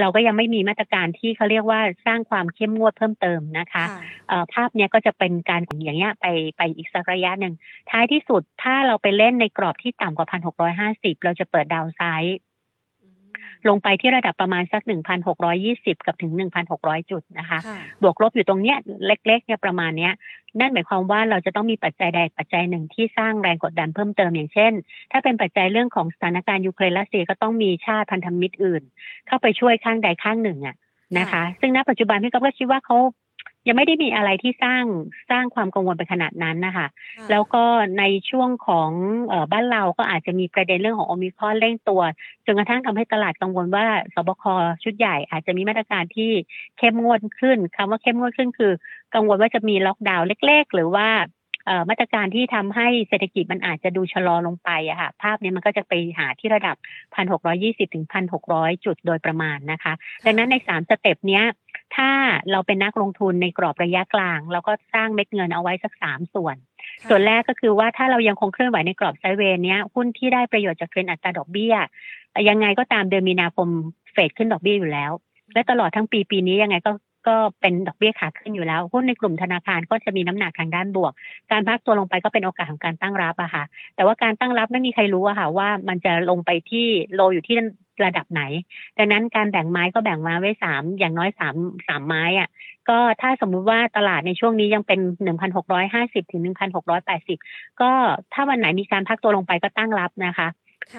เราก็ยังไม่มีมาตรการที่เขาเรียกว่าสร้างความเข้มงวดเพิ่มเติมนะคะค่ะเอ่อภาพเนี้ยก็จะเป็นการอย่างเงี้ยไปไปอีกสักระยะหนึ่งท้ายที่สุดถ้าเราไปเล่นในกรอบที่ต่ำกว่า 1,650 เราจะเปิดดาวไซด์ ลงไปที่ระดับประมาณสัก 1,620 กับถึง 1,600 จุดนะคะค่ะบวกลบอยู่ตรงเนี้ยเล็กๆเนี่ยประมาณเนี้ยนั่นหมายความว่าเราจะต้องมีปัจจัยใดปัจจัยหนึ่งที่สร้างแรงกดดันเพิ่มเติมอย่างเช่น ถ้าเป็นปัจจัยเรื่องของสถานการณ์ยูเครนรัสเซียก็ต้องมีชาติพันธมิตรอื่น เข้าไปช่วยข้างใดข้างหนึ่งอะนะคะค่ะซึ่งณปัจจุบันพี่ก๊อฟก็คิดว่าเขา ยังไม่ได้มีอะไรที่สร้างสร้างความกังวลไปขนาดนั้นนะคะค่ะแล้วก็ในช่วงของเออบ้านเราก็อาจจะมีประเด็นเรื่องของโอมิครอนเร่งตัวจนกระทั่งทำให้ตลาดกังวลว่าสบคชุดใหญ่อาจจะมีมาตรการที่เข้มงวดขึ้นคำว่าเข้มงวดขึ้นคือ กังวลว่าจะมีล็อกดาวน์เล็ก ๆ หรือว่าเอ่อ มาตรการที่ทำให้เศรษฐกิจมันอาจจะดูชะลอลงไปอะค่ะภาพนี้มันก็จะไปหาที่ระดับ 1,620 ถึง 1,600 จุดโดยประมาณนะคะ ดังนั้นในสามสเต็ปเนี้ยถ้าเราเป็นนักลงทุนในกรอบระยะกลาง เราก็สร้างเม็ดเงินเอาไว้สักสามส่วนค่ะส่วนแรกก็คือว่าถ้าเรายังคงเคลื่อนไหวในกรอบไซด์เวย์เนี้ยหุ้นที่ได้ประโยชน์จากเทรนด์อัตราดอกเบี้ย ยังไงก็ตามเดือนมีนาคมเฟดขึ้นดอกเบี้ยอยู่แล้วและตลอดทั้งปีปีนี้ยังไงก็ ก็เป็นดอกเบี้ยขาขึ้นอยู่แล้วหุ้นในกลุ่มธนาคารก็จะมีน้ำหนักทางด้านบวก การพักตัวลงไปก็เป็นโอกาสของการตั้งรับอะค่ะ แต่ว่าการตั้งรับไม่มีใครรู้อะค่ะว่ามันจะลงไปที่โลอยู่ที่ระดับไหน ดังนั้นการแบ่งไม้ก็แบ่งมาไว้สามอย่างน้อยสามสามไม้อะก็ถ้าสมมุติว่าตลาดในช่วงนี้ยังเป็นหนึ่งพันหกร้อยห้าสิบถึงหนึ่งพันหกร้อยแปดสิบก็ถ้าวันไหนมีการพักตัวลงไปก็ตั้งรับนะคะ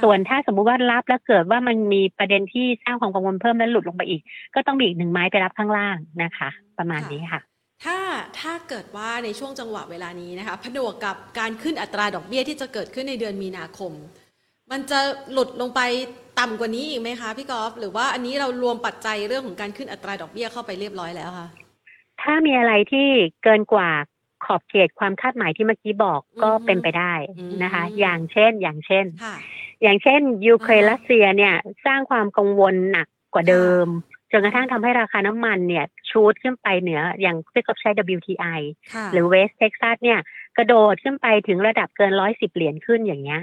ส่วนถ้าสมมุติว่ารับแล้วเกิดว่ามันมีประเด็นที่สร้างความกังวลเพิ่มแล้วหลุดลงไปอีก ก็ต้องมีอีกหนึ่งไม้ไปรับข้างล่างนะคะ ประมาณนี้ค่ะ ถ้าถ้าเกิดว่าในช่วงจังหวะเวลานี้นะคะผนวกกับการขึ้นอัตราดอกเบี้ยที่จะเกิดขึ้นในเดือนมีนาคม มันจะหลุดลงไปต่ำกว่านี้อีกไหมคะพี่กอล์ฟหรือว่าอันนี้เรารวมปัจจัยเรื่องของการขึ้นอัตราดอกเบี้ยเข้าไปเรียบร้อยแล้วค่ะถ้ามีอะไรที่เกินกว่า ขอบเขตความคาดหมายที่เมื่อกี้บอกก็อือฮึเป็นไปได้นะคะอืมอย่างเช่นอย่างเช่นค่ะอย่างเช่นยูเครนอ่าฮะรัสเซียเนี่ยสร้างความกังวลหนักกว่าเดิมจนกระทั่งทำให้ราคาน้ำมันเนี่ยชูดขึ้นไปเหนืออย่างที่เขาใช้ WTI ค่ะหรือเวสเท็กซัสเนี่ย กระโดดขึ้นไปถึงระดับเกินร้อยสิบเหรียญขึ้นอย่างเงี้ย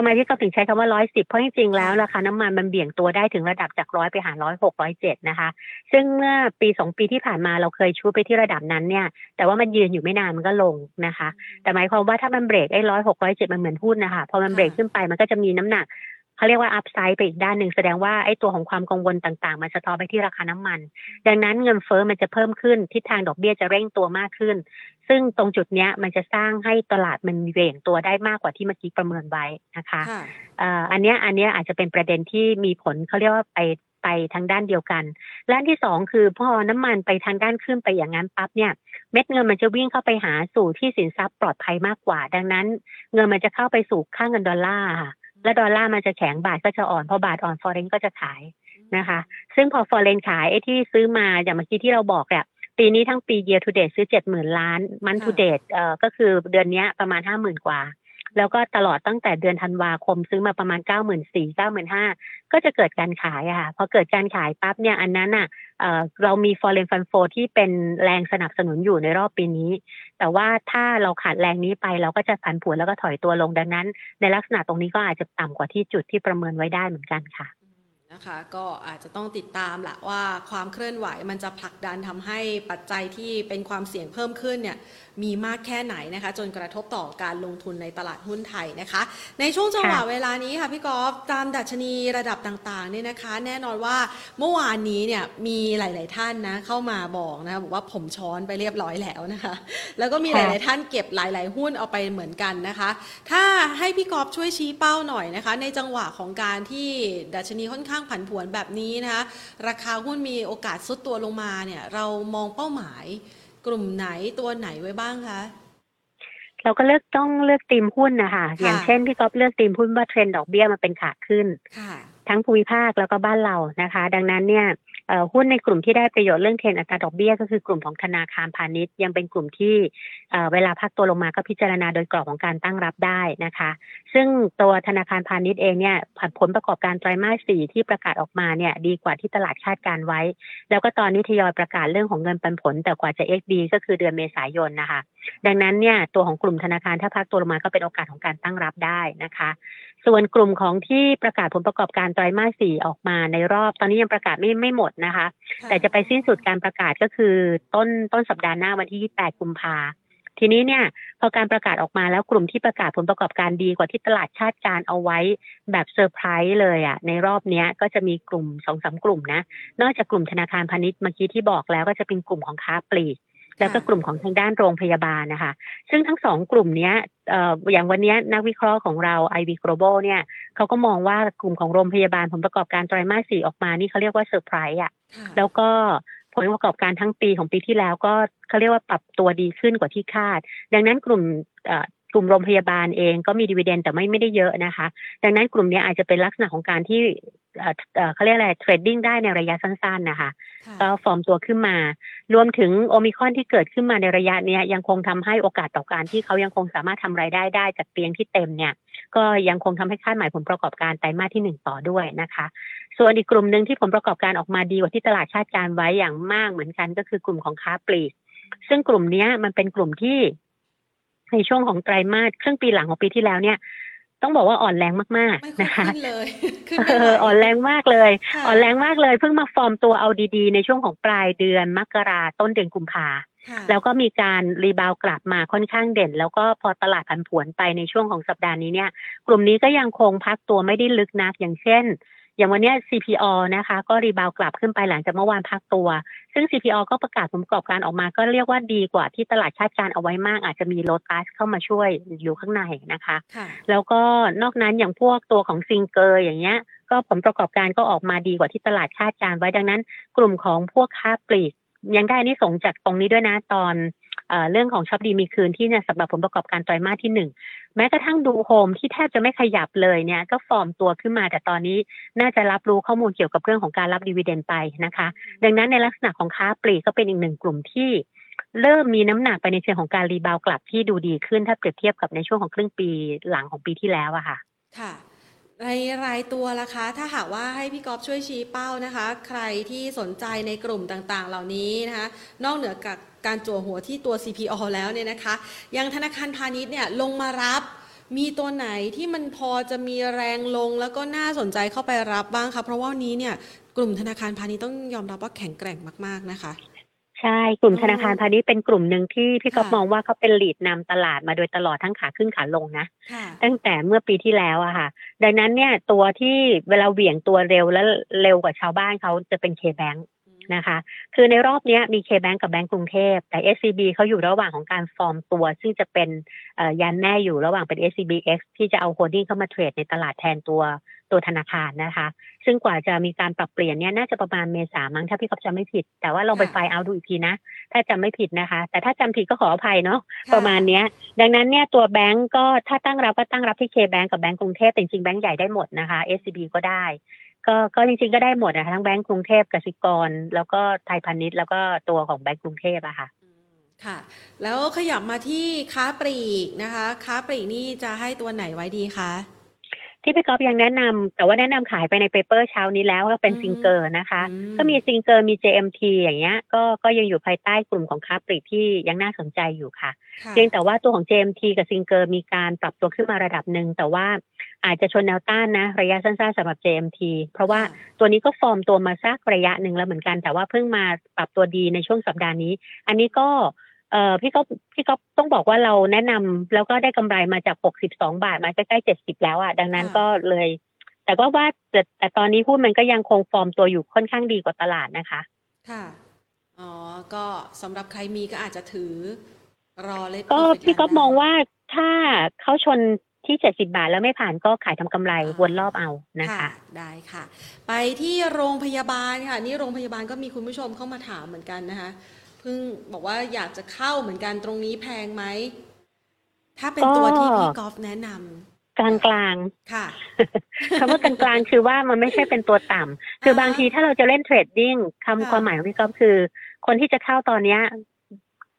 ทำไมพี่ก็ถึงใช้คำว่าร้อยสิบเพราะจริงๆแล้วราคาน้ำมันมันเบี่ยงตัวได้ถึงระดับจากร้อยไปหาร้อยหกร้อยเจ็ดนะคะ ซึ่งเมื่อปีสองปีที่ผ่านมาเราเคยชูไปที่ระดับนั้นเนี่ย แต่ว่ามันยืนอยู่ไม่นานมันก็ลงนะคะ แต่หมายความว่าถ้ามันเบรกไอ้ร้อยหกร้อยเจ็ดมันเหมือนหุ้นนะคะ พอมันเบรกขึ้นไปมันก็จะมีน้ำหนัก เขาเรียกว่าอัพไซด์ไปอีกด้านหนึ่งแสดงว่าไอ้ตัวของความกังวลต่างๆ มันสะท้อนไปที่ราคาน้ำมัน ดังนั้นเงินเฟ้อมันจะเพิ่มขึ้นทิศทางดอกเบี้ยจะเร่งตัวมากขึ้น ซึ่งตรงจุดเนี้ยมันจะสร้างให้ตลาดมันเหวี่ยงตัวได้มากกว่าที่เมื่อกี้ประเมินไว้นะคะค่ะเอ่ออันเนี้ยอันเนี้ยอาจจะเป็นประเด็นที่มีผลเขาเรียกว่าไปไปทางด้านเดียวกันและอันที่สองคือพอน้ำมันไปทางด้านขึ้นไปอย่างนั้นปั๊บเนี่ยเม็ดเงินมันจะวิ่งเข้าไปหาสู่ที่สินทรัพย์ปลอดภัยมากกว่า ดังนั้น เงินมันจะเข้าไปสู่ค่าเงินดอลลาร์ค่ะ และดอลลาร์มันจะแข็งบาทก็จะอ่อนพอบาทอ่อนฟอเรนก็จะขายนะคะ ซึ่งพอฟอเรนขายไอ้ที่ซื้อมาอย่างเมื่อกี้ที่เราบอกเนี่ยปีนี้ทั้งปี year to date ซื้อเจ็ดหมื่นล้าน มัน to ค่ะ date เอ่อก็คือเดือนเนี้ยประมาณห้าหมื่นกว่า แล้วก็ตลอดตั้งแต่เดือนธันวาคมซื้อมาประมาณเก้าหมื่นสี่เก้าหมื่นห้าก็จะเกิดการขายอะค่ะพอเกิดการขายปั๊บเนี่ยอันนั้นอะเอ่อเรามี foreign fund flow ที่เป็นแรงสนับสนุนอยู่ในรอบปีนี้ แต่ว่าถ้าเราขาดแรงนี้ไปเราก็จะผันผวนแล้วก็ถอยตัวลงดังนั้น ในลักษณะตรงนี้ก็อาจจะต่ำกว่าที่จุดที่ประเมินไว้ได้เหมือนกันค่ะนะคะก็อาจจะต้องติดตามแหละว่าความเคลื่อนไหวมันจะผลักดันทำให้ปัจจัยที่เป็นความเสี่ยงเพิ่มขึ้นเนี่ย มีมากแค่ไหนนะคะ จนกระทบต่อการลงทุนในตลาดหุ้นไทยนะคะ ในช่วงจังหวะค่ะเวลานี้ค่ะพี่กอล์ฟตามดัชนีระดับต่างๆเนี่ยนะคะ แน่นอนว่าเมื่อวานนี้เนี่ยมีหลาย ๆ ท่านนะเข้ามาบอกนะคะบอกว่าผมช้อนไปเรียบร้อยแล้วนะคะ แล้วก็มีหค่ะลาย ๆ ท่านเก็บหลาย ๆ หุ้นเอาไปเหมือนกันนะคะ ถ้าให้พี่กอฟช่วยชี้เป้าหน่อยนะคะ ในจังหวะของการที่ดัชนีค่อนข้างผันผวนแบบนี้นะคะ ราคาหุ้นมีโอกาสซุดตัวลงมาเนี่ยเรามองเป้าหมาย กลุ่มไหนตัวไหนไว้บ้างคะเราก็เลือกต้องเลือกธีมหุ้นนะคะค่ะอย่างเช่นพี่ก๊อฟเลือกธีมหุ้นว่าเทรนด์ดอกเบี้ยมันเป็นขาขึ้นค่ะทั้งภูมิภาคแล้วก็บ้านเรานะคะ ดังนั้นเนี่ยเอ่อ หุ้นในกลุ่มที่ได้ประโยชน์เรื่องเทรนอัตราดอกเบี้ยก็คือกลุ่มของธนาคารพาณิชย์ ยังเป็นกลุ่มที่เอ่อเวลาพักตัวลงมาก็พิจารณาโดยกรอบของการตั้งรับได้นะคะ ซึ่งตัวธนาคารพาณิชย์เองเนี่ยผลประกอบการไตรมาสสี่ที่ประกาศออกมาเนี่ยดีกว่าที่ตลาดคาดการไว้ แล้วก็ตอนนี้ทยอยประกาศเรื่องของเงินปันผล แต่กว่าจะ XD ก็คือเดือนเมษายนนะคะ ดังนั้นเนี่ยตัวของกลุ่มธนาคารถ้าพักตัวลงมาก็เป็นโอกาสของการตั้งรับได้นะคะ ส่วนกลุ่มของที่ประกาศผลประกอบการไตรมาสสี่ออกมาในรอบ ตอนนี้ยังประกาศไม่ไม่หมดนะคะ แต่จะไปสิ้นสุดการประกาศก็คือต้นต้นสัปดาห์หน้าวันที่ 28 กุมภาทีนี้เนี่ยพอการประกาศออกมาแล้วกลุ่มที่ประกาศผลประกอบการดีกว่าที่ตลาดคาดการณ์เอาไว้แบบเซอร์ไพรส์เลยอะค่ะในรอบเนี้ยก็จะมีกลุ่มสองสามกลุ่มนะ นอกจากกลุ่มธนาคารพาณิชย์เมื่อกี้ที่บอกแล้วก็จะเป็นกลุ่มของค้าปลีก แล้วก็กลุ่มของทางด้านโรงพยาบาลนะคะ ซึ่งทั้งสองกลุ่มเนี้ยเอ่ออย่างวันเนี้ยนักวิเคราะห์ของเรา IV Global เนี่ยเขาก็มองว่ากลุ่มของโรงพยาบาลผลประกอบการไตรมาสสี่ออกมานี่เขาเรียกว่าเซอร์ไพรส์อะค่ะแล้วก็ผลประกอบการทั้งปีของปีที่แล้วก็เขาเรียกว่าปรับตัวดีขึ้นกว่าที่คาด ดังนั้นกลุ่มเอ่อกลุ่มโรงพยาบาลเองก็มี dividend แต่ไม่ไม่ได้เยอะนะคะ ดังนั้นกลุ่มเนี้ยอาจจะเป็นลักษณะของการที่ เอ่อเอ่อเขาเรียกอะไร trading ได้ในระยะสั้นๆนะคะค่ะก็ฟอร์มตัวขึ้นมา รวมถึงโอมิครอนที่เกิดขึ้นมาในระยะเนี้ยยังคงทำให้โอกาสต่อการที่เขายังคงสามารถทำรายได้ได้จากเตียงที่เต็มเนี่ย ก็ยังคงทำให้คาดหมายผลประกอบการไตรมาสที่หนึ่งต่อด้วยนะคะ ส่วนอีกกลุ่มหนึ่งที่ผลประกอบการออกมาดีกว่าที่ตลาดคาดการณ์ไว้อย่างมากเหมือนกันก็คือกลุ่มของค้าปลีก ซึ่งกลุ่มเนี้ยมันเป็นกลุ่มที่ในช่วงของไตรมาสครึ่งปีหลังของปีที่แล้วเนี่ย ต้องบอกว่าอ่อนแรงมากไม่ๆค่อยนะคะขึ้นเลยขึ้นเอไม่ไหวอ่อนแรงมากเลยค่ะอ่อนแรงมากเลย เพิ่งมาฟอร์มตัวเอาดีๆ ในช่วงของปลายเดือนมกราต้นเดือนกุมภาค่ะแล้วก็มีการ rebound กลับมาค่อนข้างเด่น แล้วก็พอตลาดผันผวนไปในช่วงของสัปดาห์นี้เนี่ย กลุ่มนี้ก็ยังคงพักตัวไม่ได้ลึกนักอย่างเช่น อย่างวันเนี้ย CPO นะคะ ก็รีบาวกลับขึ้นไปหลังจากเมื่อวานพักตัว ซึ่ง CPALL ก็ประกาศผลประกอบการออกมา ก็เรียกว่าดีกว่าที่ตลาดคาดการณ์เอาไว้มาก อาจจะมีโลตัสเข้ามาช่วยอยู่ข้างในนะคะค่ะแล้วก็นอกนั้นอย่างพวกตัวของซิงเกอร์อย่างเงี้ย ก็ผลประกอบการก็ออกมาดีกว่าที่ตลาดคาดการณ์ไว้ดังนั้น กลุ่มของพวกค้าปลีกยังได้อานิสงส์จากตรงนี้ด้วยนะตอน เรื่องของช้อปดีมีคืนที่เนี่ยสำหรับผลประกอบการไตรมาสที่หนึ่งแม้กระทั่งดูโฮมที่แทบจะไม่ขยับเลยเนี่ยก็ฟอร์มตัวขึ้นมาแต่ตอนนี้น่าจะรับรู้ข้อมูลเกี่ยวกับเรื่องของการรับ dividend ไปนะคะ ดังนั้นในลักษณะของค้าปลีกก็เป็นอีกหนึ่งกลุ่มที่เริ่มมีน้ำหนักไปในเชิงของการ rebound กลับที่ดูดีขึ้นถ้าเปรียบเทียบกับในช่วงของครึ่งปีหลังของปีที่แล้วอะค่ะ ค่ะ ในรายตัวล่ะคะ ถ้าหากว่าให้พี่กอฟช่วยชี้เป้านะคะ ใครที่สนใจในกลุ่มต่างๆ เหล่านี้นะคะ นอกเหนือจากการจั่วหัวที่ตัว CPO แล้วเนี่ยนะคะ ยังธนาคารพาณิชย์เนี่ยลงมารับ มีตัวไหนที่มันพอจะมีแรงลงแล้วก็น่าสนใจเข้าไปรับบ้างคะเพราะว่าวันนี้เนี่ยกลุ่มธนาคารพาณิชย์ต้องยอมรับว่าแข็งแกร่งมาก ๆนะคะ ใช่กลุ่มอืมธนาคารพาณิชย์เป็นกลุ่มหนึ่งที่พี่ก๊อฟค่ะมองว่าเขาเป็นลีดนำตลาดมาโดยตลอดทั้งขาขึ้นขาลงนะค่ะตั้งแต่เมื่อปีที่แล้วอะค่ะ ดังนั้นเนี่ยตัวที่เวลาเหวี่ยงตัวเร็วและเร็วกว่าชาวบ้านเขาจะเป็น KBank นะคะ คือในรอบเนี้ยมี KBank กับแบงก์กรุงเทพ แต่ SCB เขาอยู่ระหว่างของการฟอร์มตัว ซึ่งจะเป็นเอ่อยันแน่อยู่ระหว่างเป็น SCBX ที่จะเอา holding เข้ามา trade ในตลาดแทนตัวตัวธนาคารนะคะ ซึ่งกว่าจะมีการปรับเปลี่ยนเนี่ยน่าจะประมาณเมษามั้งถ้าพี่ก๊อฟจำไม่ผิด แต่ว่าลองไปค่ะไฟล์เอาดูอีกทีนะ ถ้าจำไม่ผิดนะคะ แต่ถ้าจำผิดก็ขออภัยเนาะค่ะประมาณเนี้ย ดังนั้นเนี่ยตัวแบงก์ก็ถ้าตั้งรับก็ตั้งรับที่ KBank กับแบงก์กรุงเทพแต่จริงๆแบงก์ใหญ่ได้หมดนะคะ SCB ก็ได้ก็ก็จริงๆก็ได้หมดนะคะทั้งแบงก์กรุงเทพกสิกร แล้วก็ไทยพาณิชย์แล้วก็ตัวของแบงก์กรุงเทพอะค่ะอืมค่ะ แล้วขยับมาที่ค้าปลีกนะคะ ค้าปลีกนี่จะให้ตัวไหนไว้ดีคะ ที่พี่ก๊อฟยังแนะนำแต่ว่าแนะนำขายไปใน paper เช้านี้แล้วก็เป็นอืมซิงเกอร์นะคะอืมก็มีซิงเกอร์มี JMT อย่างเงี้ยก็ก็ยังอยู่ภายใต้กลุ่มของค้าปลีกที่ยังน่าสนใจอยู่ค่ะค่ะ เพียงแต่ว่าตัวของ JMT กับซิงเกอร์มีการปรับตัวขึ้นมาระดับหนึ่งแต่ว่าอาจจะชนแนวต้านนะ ระยะสั้นๆสำหรับ JMT เพราะว่าค่ะตัวนี้ก็ฟอร์มตัวมาสักระยะหนึ่งแล้วเหมือนกัน แต่ว่าเพิ่งมาปรับตัวดีในช่วงสัปดาห์นี้ อันนี้ก็ เอ่อพี่ก็พี่ก็ต้องบอกว่าเราแนะนำแล้วก็ได้กำไรมาจาก 62 บาทมาใกล้ๆ70 แล้วอะดังนั้นค่ะก็เลย แต่ก็ว่าแต่แต่ตอนนี้หุ้นมันก็ยังคงฟอร์มตัวอยู่ค่อนข้างดีกว่าตลาดนะคะ ค่ะอ๋อก็สำหรับใครมีก็อาจจะถือรอเล็กก็พี่ก็มองว่าถ้าเขาชนที่ 70 บาทแล้วไม่ผ่านก็ขายทำกำไรวนรอบเอานะคะ ได้ค่ะ ไปที่โรงพยาบาลค่ะ นี่โรงพยาบาลก็มีคุณผู้ชมเข้ามาถามเหมือนกันนะคะ เพิ่งบอกว่าอยากจะเข้าเหมือนกันตรงนี้แพงไหม ถ้าเป็นตัวที่พี่กอล์ฟแนะนกลางกลางำค่ะๆคำว่ากลางกลางๆคือว่ามันไม่ใช่เป็นตัวต่ำคือบางทีถ้าเราจะเล่นเทรดดิ้งคำค่ะความหมายของพี่ก๊อฟคือ คนที่จะเข้าตอนเนี้ย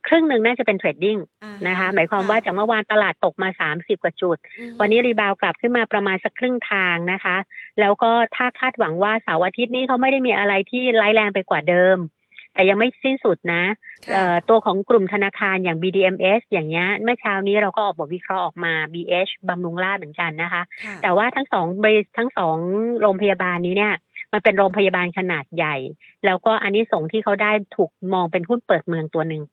ครึ่งหนึ่งน่าจะเป็น trading อ่านะคะ หมายความว่าจากเมื่อวานตลาดตกมา30กว่าจุดอืมวันนี้ rebound กลับขึ้นมาประมาณสักครึ่งทางนะคะ แล้วก็ถ้าคาดหวังว่าเสาร์อาทิตย์นี้เขาไม่ได้มีอะไรที่ร้ายแรงไปกว่าเดิม แต่ยังไม่สิ้นสุดนะค่ะเอ่อตัวของกลุ่มธนาคารอย่าง BDMS อย่างเงี้ยเมื่อเช้านี้เราก็ออกบทวิเคราะห์ออกมา BH บำรุงราษฎร์เหมือนกันนะคะค่ะแต่ว่าทั้งสองบริทั้งสองโรงพยาบาลนี้เนี่ยมันเป็นโรงพยาบาลขนาดใหญ่ แล้วก็อันนี้ส่งส์ที่เขาได้ถูกมองเป็นหุ้นเปิดเมืองตัวหนึ่ง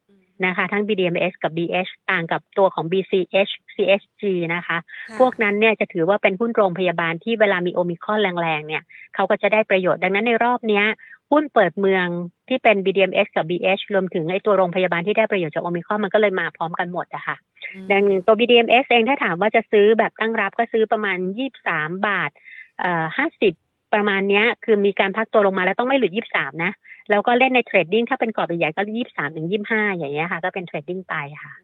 นะคะ ทั้ง BDMs กับ BH ต่างกับตัวของ BCH CHG นะคะค่ะพวกนั้นเนี่ยจะถือว่าเป็นหุ้นโรงพยาบาลที่เวลามีโอมิครอนแรงๆเนี่ยเขาก็จะได้ประโยชน์ดังนั้นในรอบเนี้ย หุ้นเปิดเมืองที่เป็น BDMs กับ BH รวมถึงไอ้ตัวโรงพยาบาลที่ได้ประโยชน์จากโอมิครอนมันก็เลยมาพร้อมกันหมดอะค่ะอืมดังนั้นตัว BDMs เองถ้าถามว่าจะซื้อแบบตั้งรับก็ซื้อประมาณ 23 บาทเอ่อ50 ประมาณเนี้ย คือมีการพักตัวลงมาแล้วต้องไม่หลุด 23 นะ แล้วก็เล่นใน trading ถ้าเป็นกรอบใหญ่ๆก็ 23ถึง25 อย่างเงี้ยค่ะ ก็เป็น trading ไปค่ะ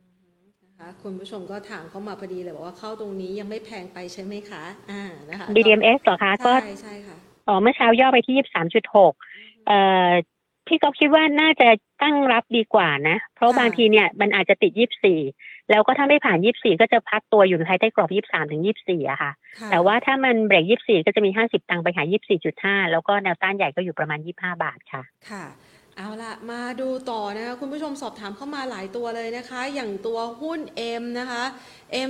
นะคะคุณผู้ชมก็ถามเข้ามาพอดีเลยบอกว่าเข้าตรงนี้ยังไม่แพงไปใช่ไหมคะ อ่านะคะ BDMS เหรอคะก็ใช่ใช่ค่ะอ๋อเมื่อเช้าย่อไปที่23.6 เอ่อพี่ก็คิดว่าน่าจะตั้งรับดีกว่านะ เพราะค่ะบางทีเนี่ยมันอาจจะติด24แล้วก็ถ้าไม่ผ่าน24ก็จะพักตัวอยู่ภายใต้กรอบ23ถึง24อะค่ะค่ะ แต่ว่าถ้ามันเบรก24ก็จะมี50ตังค์ไปหา24.5แล้วก็แนวต้านใหญ่ก็อยู่ประมาณ25บาทค่ะ ค่ะ เอาละมาดูต่อนะคะคุณผู้ชมสอบถามเข้ามาหลายตัวเลยนะคะ อย่างตัวหุ้น M นะคะ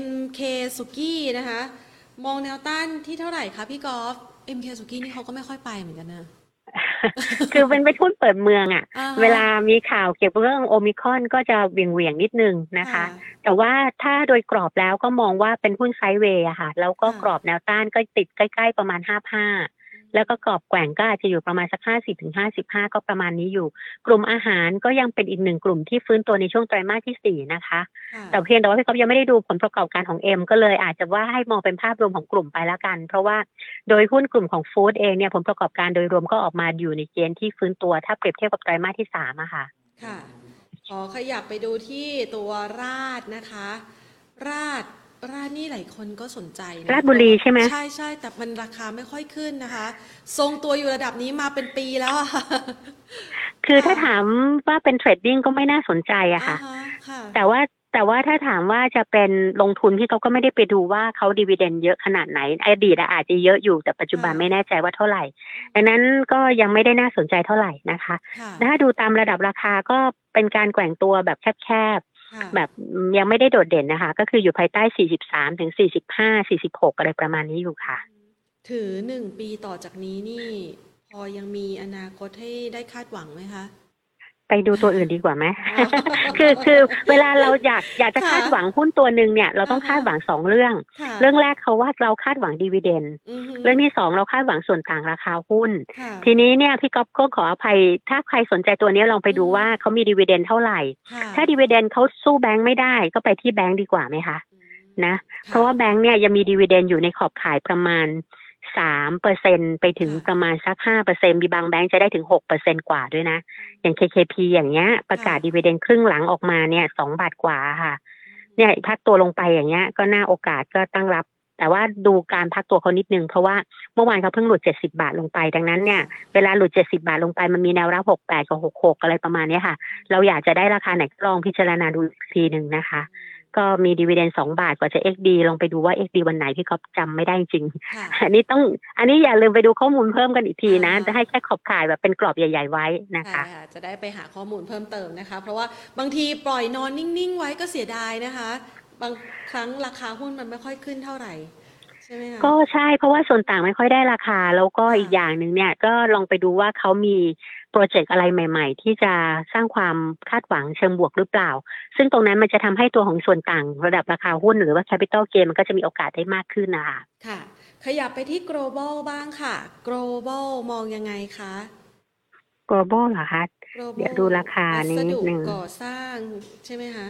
MK สุกี้นะคะ มองแนวต้านที่เท่าไหร่คะพี่กอล์ฟ MK สุกี้นี่เขาก็ไม่ค่อยไปเหมือนกันนะ คือเป็นไปทุนเปิดเมืองอะอ่ฮะเวลามีข่าวเกี่ยวกับเรื่องโอมิครอนก็จะเวียงเวียงๆนิดนึงนะคะ แต่ว่าถ้าโดยกรอบแล้วก็มองว่าเป็นหุ้นไซด์เวย์อะค่ะ แล้วก็ค่ะกรอบแนวต้านก็ติดใกล้ ๆ ประมาณ55 แล้วก็กรอบแกว่งก็อาจจะอยู่ประมาณสัก 50ถึง55 ก็ประมาณนี้อยู่ กลุ่มอาหารก็ยังเป็นอีกหนึ่งกลุ่มที่ฟื้นตัวในช่วงไตรมาสที่ 4 นะคะค่ะแต่เพียงแต่ว่าพี่ก๊อฟยังไม่ได้ดูผลประกอบการของเอ็มก็เลยอาจจะว่าให้มองเป็นภาพรวมของกลุ่มไปแล้วกัน เพราะว่าโดยหุ้นกลุ่มของฟู้ดเองเนี่ยผลประกอบการโดยรวมก็ออกมาอยู่ในเกณฑ์ที่ฟื้นตัวถ้าเปรียบเทียบกับไตรมาสที่สามอะค่ะค่ะขอขยับไปดูที่ตัวราดนะคะ ราด ราดนี่หลายคนก็สนใจนะราชบุรีใช่ไหมใช่ใช่แต่มันราคาไม่ค่อยขึ้นนะคะ ทรงตัวอยู่ระดับนี้มาเป็นปีแล้วอะค่ะคือถ้าถามว่าเป็นเทรดดิ้งก็ไม่น่าสนใจอะค่ะอ่าฮค่ะ แต่ว่าแต่ว่าถ้าถามว่าจะเป็นลงทุนที่เขาก็ไม่ได้ไปดูว่าเขาดีเวเดนเยอะขนาดไหนอดีตอะอาจจะเยอะอยู่แต่ปัจจุบันค่ะไม่แน่ใจว่าเท่าไหร่ ดังนั้นก็ยังไม่ได้น่าสนใจเท่าไหร่นะคะค่ะถ้าดูตามระดับราคาก็เป็นการแกว่งตัวแบบแคบค่ะๆ แบบยังไม่ได้โดดเด่นนะคะ ก็คืออยู่ภายใต้ 43 ถึง 45 46 อะไรประมาณนี้อยู่ค่ะ ถือหนึ่งปีต่อจากนี้นี่ พอยังมีอนาคตให้ได้คาดหวังไหมคะ ไปดูตัวอื่นดีกว่าไหมคือคือเวลาเราอยากอยากจะค่ะคาดหวังหุ้นตัวหนึ่งเนี่ย เราต้องอ่าฮะคาดหวังสองเรื่องค่ะเรื่องแรกเขาว่าเราคาดหวัง dividend อือฮึเรื่องที่สองเราคาดหวังส่วนต่างราคาหุ้นค่ะทีนี้เนี่ยพี่ก๊อฟก็ขออภัย ถ้าใครสนใจตัวนี้ลองไปดูอืมว่าเขามี dividend เท่าไหร่ค่ะถ้า dividend เขาสู้แบงค์ไม่ได้ก็ไปที่แบงค์ดีกว่าไหมคะอืมนะคะเพราะว่าแบงค์เนี่ยยังมีดีเวเดนอยู่ในขอบขายประมาณ สามเปอร์เซ็นต์ไปถึงค่ะประมาณสักห้าเปอร์เซ็นต์มีบางแบงค์จะได้ถึงหกเปอร์เซ็นต์กว่าด้วยนะ อย่าง KKP อย่างเงี้ย ประกาศ dividend ครึ่งหลังออกมาเนี่ยสองบาทกว่าค่ะ เนี่ยพักตัวลงไปอย่างเงี้ย ก็น่าโอกาสก็ตั้งรับ แต่ว่าดูการพักตัวเขานิดนึง เพราะว่าเมื่อวานเขาเพิ่งหลุด70บาทลงไป ดังนั้นเนี่ยเวลาหลุด70บาทลงไปมันมีแนวรับ68กับ66อะไรประมาณเนี้ยค่ะ เราอยากจะได้ราคาไหนก็ลองพิจารณาดูอีกทีหนึ่งนะคะ ก็มีดีเวเดนสองบาทกว่าจะ XD ลองไปดูว่า XD วันไหนพี่ก๊อฟจำไม่ได้จริงค่ะอันนี้ต้องอันนี้อย่าลืมไปดูข้อมูลเพิ่มกันอีกทีนะอ่าจะให้แค่ขอบข่ายแบบเป็นกรอบใหญ่ ๆ ไว้นะคะใช่ค่ะจะได้ไปหาข้อมูลเพิ่มเติมนะคะ เพราะว่าบางทีปล่อยนอนนิ่ง ๆ ไว้ก็เสียดายนะคะ บางครั้งราคาหุ้นมันไม่ค่อยขึ้นเท่าไหร่ใช่ไหมคะก็ใช่เพราะว่าส่วนต่างไม่ค่อยได้ราคา แล้วก็ค่ะอีกอย่างหนึ่งเนี่ยก็ลองไปดูว่าเขามี โปรเจกต์อะไรใหม่ ๆ ที่จะสร้างความคาดหวังเชิงบวกหรือเปล่า ซึ่งตรงนั้นมันจะทำให้ตัวของส่วนต่างระดับราคาหุ้นหรือว่า capital gain มันก็จะมีโอกาสได้มากขึ้นนะคะค่ะ ขยับไปที่ global บ้างค่ะ global มองยังไงคะ global เหรอคะ global เดี๋ยวดูราคานี้วัสนิดุดนึงก่อสร้างใช่ไหมคะ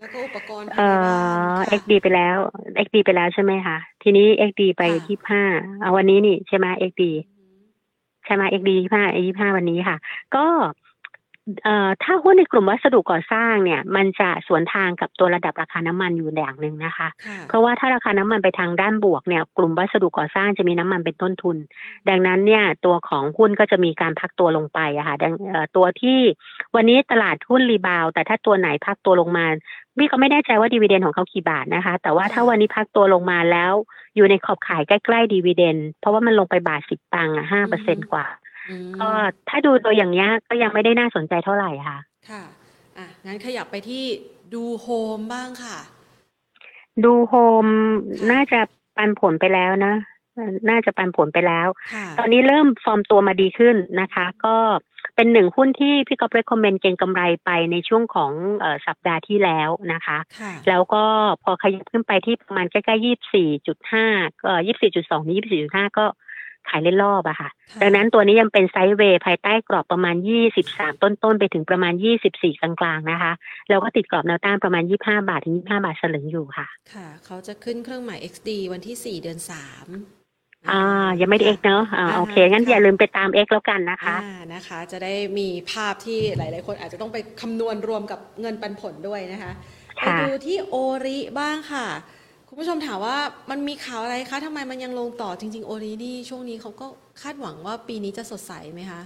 แล้วก็อุปกรณ์ภายเอ่ในบ้านอค่ะ XD ไปแล้ว XD ไปแล้วใช่ไหมคะ ทีนี้ XD ไปค่ะยี่ห้าเอาวันนี้นี่ใช่ไหม XD ใช่ไหม XD ยี่ห้าเอ็กยี่ห้าวันนี้ค่ะ ก็ ถ้าหุ้นในกลุ่มวัสดุก่อสร้างเนี่ย มันจะสวนทางกับตัวระดับราคาน้ำมันอยู่อย่างหนึ่งนะคะค่ะเพราะว่าถ้าราคาน้ำมันไปทางด้านบวกเนี่ยกลุ่มวัสดุก่อสร้างจะมีน้ำมันเป็นต้นทุน ดังนั้นเนี่ยตัวของหุ้นก็จะมีการพักตัวลงไปอะค่ะดังเอ่อตัวที่วันนี้ตลาดหุ้น rebound แต่ถ้าตัวไหนพักตัวลงมาพี่ก็ไม่แน่ใจว่า dividend ของเขากี่บาทนะคะ แต่ว่าถ้าวันนี้พักตัวลงมาแล้ว อยู่ในขอบข่ายใกล้ๆ dividend เพราะว่ามันลงไปบาทสิบตังค์อะห้าเปอร์เซ็นต์กว่าอืม ก็ถ้าดูตัวอย่างเนี้ยก็ยังไม่ได้น่าสนใจเท่าไหร่ค่ะ ค่ะอะงั้นขยับไปที่ดูโฮมบ้างค่ะ ดูโฮมค่ะน่าจะปันผลไปแล้วนะเอ่อน่าจะปันผลไปแล้วค่ะตอนนี้เริ่มฟอร์มตัวมาดีขึ้นนะคะ ก็เป็นหนึ่งหุ้นที่พี่ก๊อฟ recommend เก็งกำไรไปในช่วงของเออสัปดาห์ที่แล้วนะคะค่ะแล้วก็พอขยับขึ้นไปที่ประมาณใกล้ๆยี่สี่จุดห้าก็ยี่สี่จุดสองนี้ยี่สี่จุดห้าก็ ขายเล่นรอบอะค่ะค่ะ ดังนั้นตัวนี้ยังเป็น sideway ภายใต้กรอบประมาณ 23 ต้นๆ ไปถึงประมาณ 24 กลางๆนะคะ แล้วก็ติดกรอบแนวต้านประมาณ 25 บาท ถึง 25 บาทสลึงอยู่ค่ะ ค่ะ เขาจะขึ้นเครื่องหมาย XD วันที่ 4 เดือน 3อ่ายังไม่ได้ X เนอะอ่าโอเค งั้นอย่าลืมไปตาม X แล้วกันนะคะอ่านะคะ จะได้มีภาพที่หลาย ๆ คนอาจจะต้องไปคำนวณรวมกับเงินปันผลด้วยนะคะไปค่ะดูที่โอริบ้างค่ะ คุณผู้ชมถามว่ามันมีข่าวอะไรคะทำไมมันยังลงต่อจริง ๆ โอรินี่ช่วงนี้เขาก็คาดหวังว่าปีนี้จะสดใสไหมคะ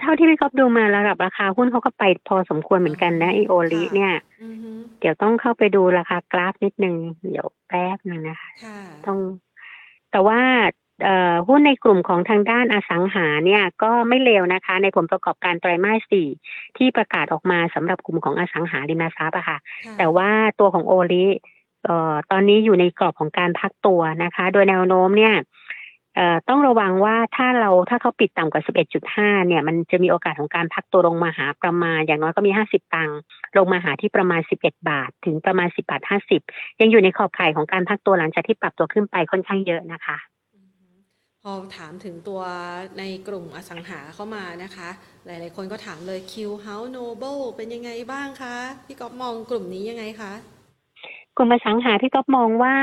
เท่าที่พี่ก๊อฟดูมาระดับราคาหุ้นเขาก็ไปพอสมควรเหมือนกันนะอีโอลิค่ะเนี่ย อือฮึเดี๋ยวต้องเข้าไปดูราคากราฟนิดนึง เดี๋ยวแป๊บนึงนะคะ ค่ะ ต้อง แต่ว่าเอ่อหุ้นในกลุ่มของทางด้านอสังหาเนี่ยก็ไม่เลวนะคะ ในผลประกอบการไตรมาสสี่ที่ประกาศออกมาสำหรับกลุ่มของอสังหาริมทรัพย์อะค่ะค่ะแต่ว่าตัวของโอลิเอ่อ ตอนนี้อยู่ในกรอบของการพักตัวนะคะ โดยแนวโน้มเนี่ยต้องระวังว่าถ้าเราถ้าเขาปิดต่ำกว่า 11.5 เนี่ย มันจะมีโอกาสของการพักตัวลงมาหาประมาณ อย่างน้อยก็มี 50 ตังค์ลงมาหาที่ประมาณ 11 บาท ถึงประมาณ 10 บาท 50 ยังอยู่ในขอบข่ายของการพักตัวหลังจากที่ปรับตัวขึ้นไปค่อนข้างเยอะนะคะ พอถามถึงตัวในกลุ่มอสังหาเข้ามานะคะ หลาย ๆ คนก็ถามเลย Q House Noble เป็นยังไงบ้างคะ พี่ก๊อฟมองกลุ่มนี้ยังไงคะ ลุ่มอสังหาพี่ก๊อฟมองว่า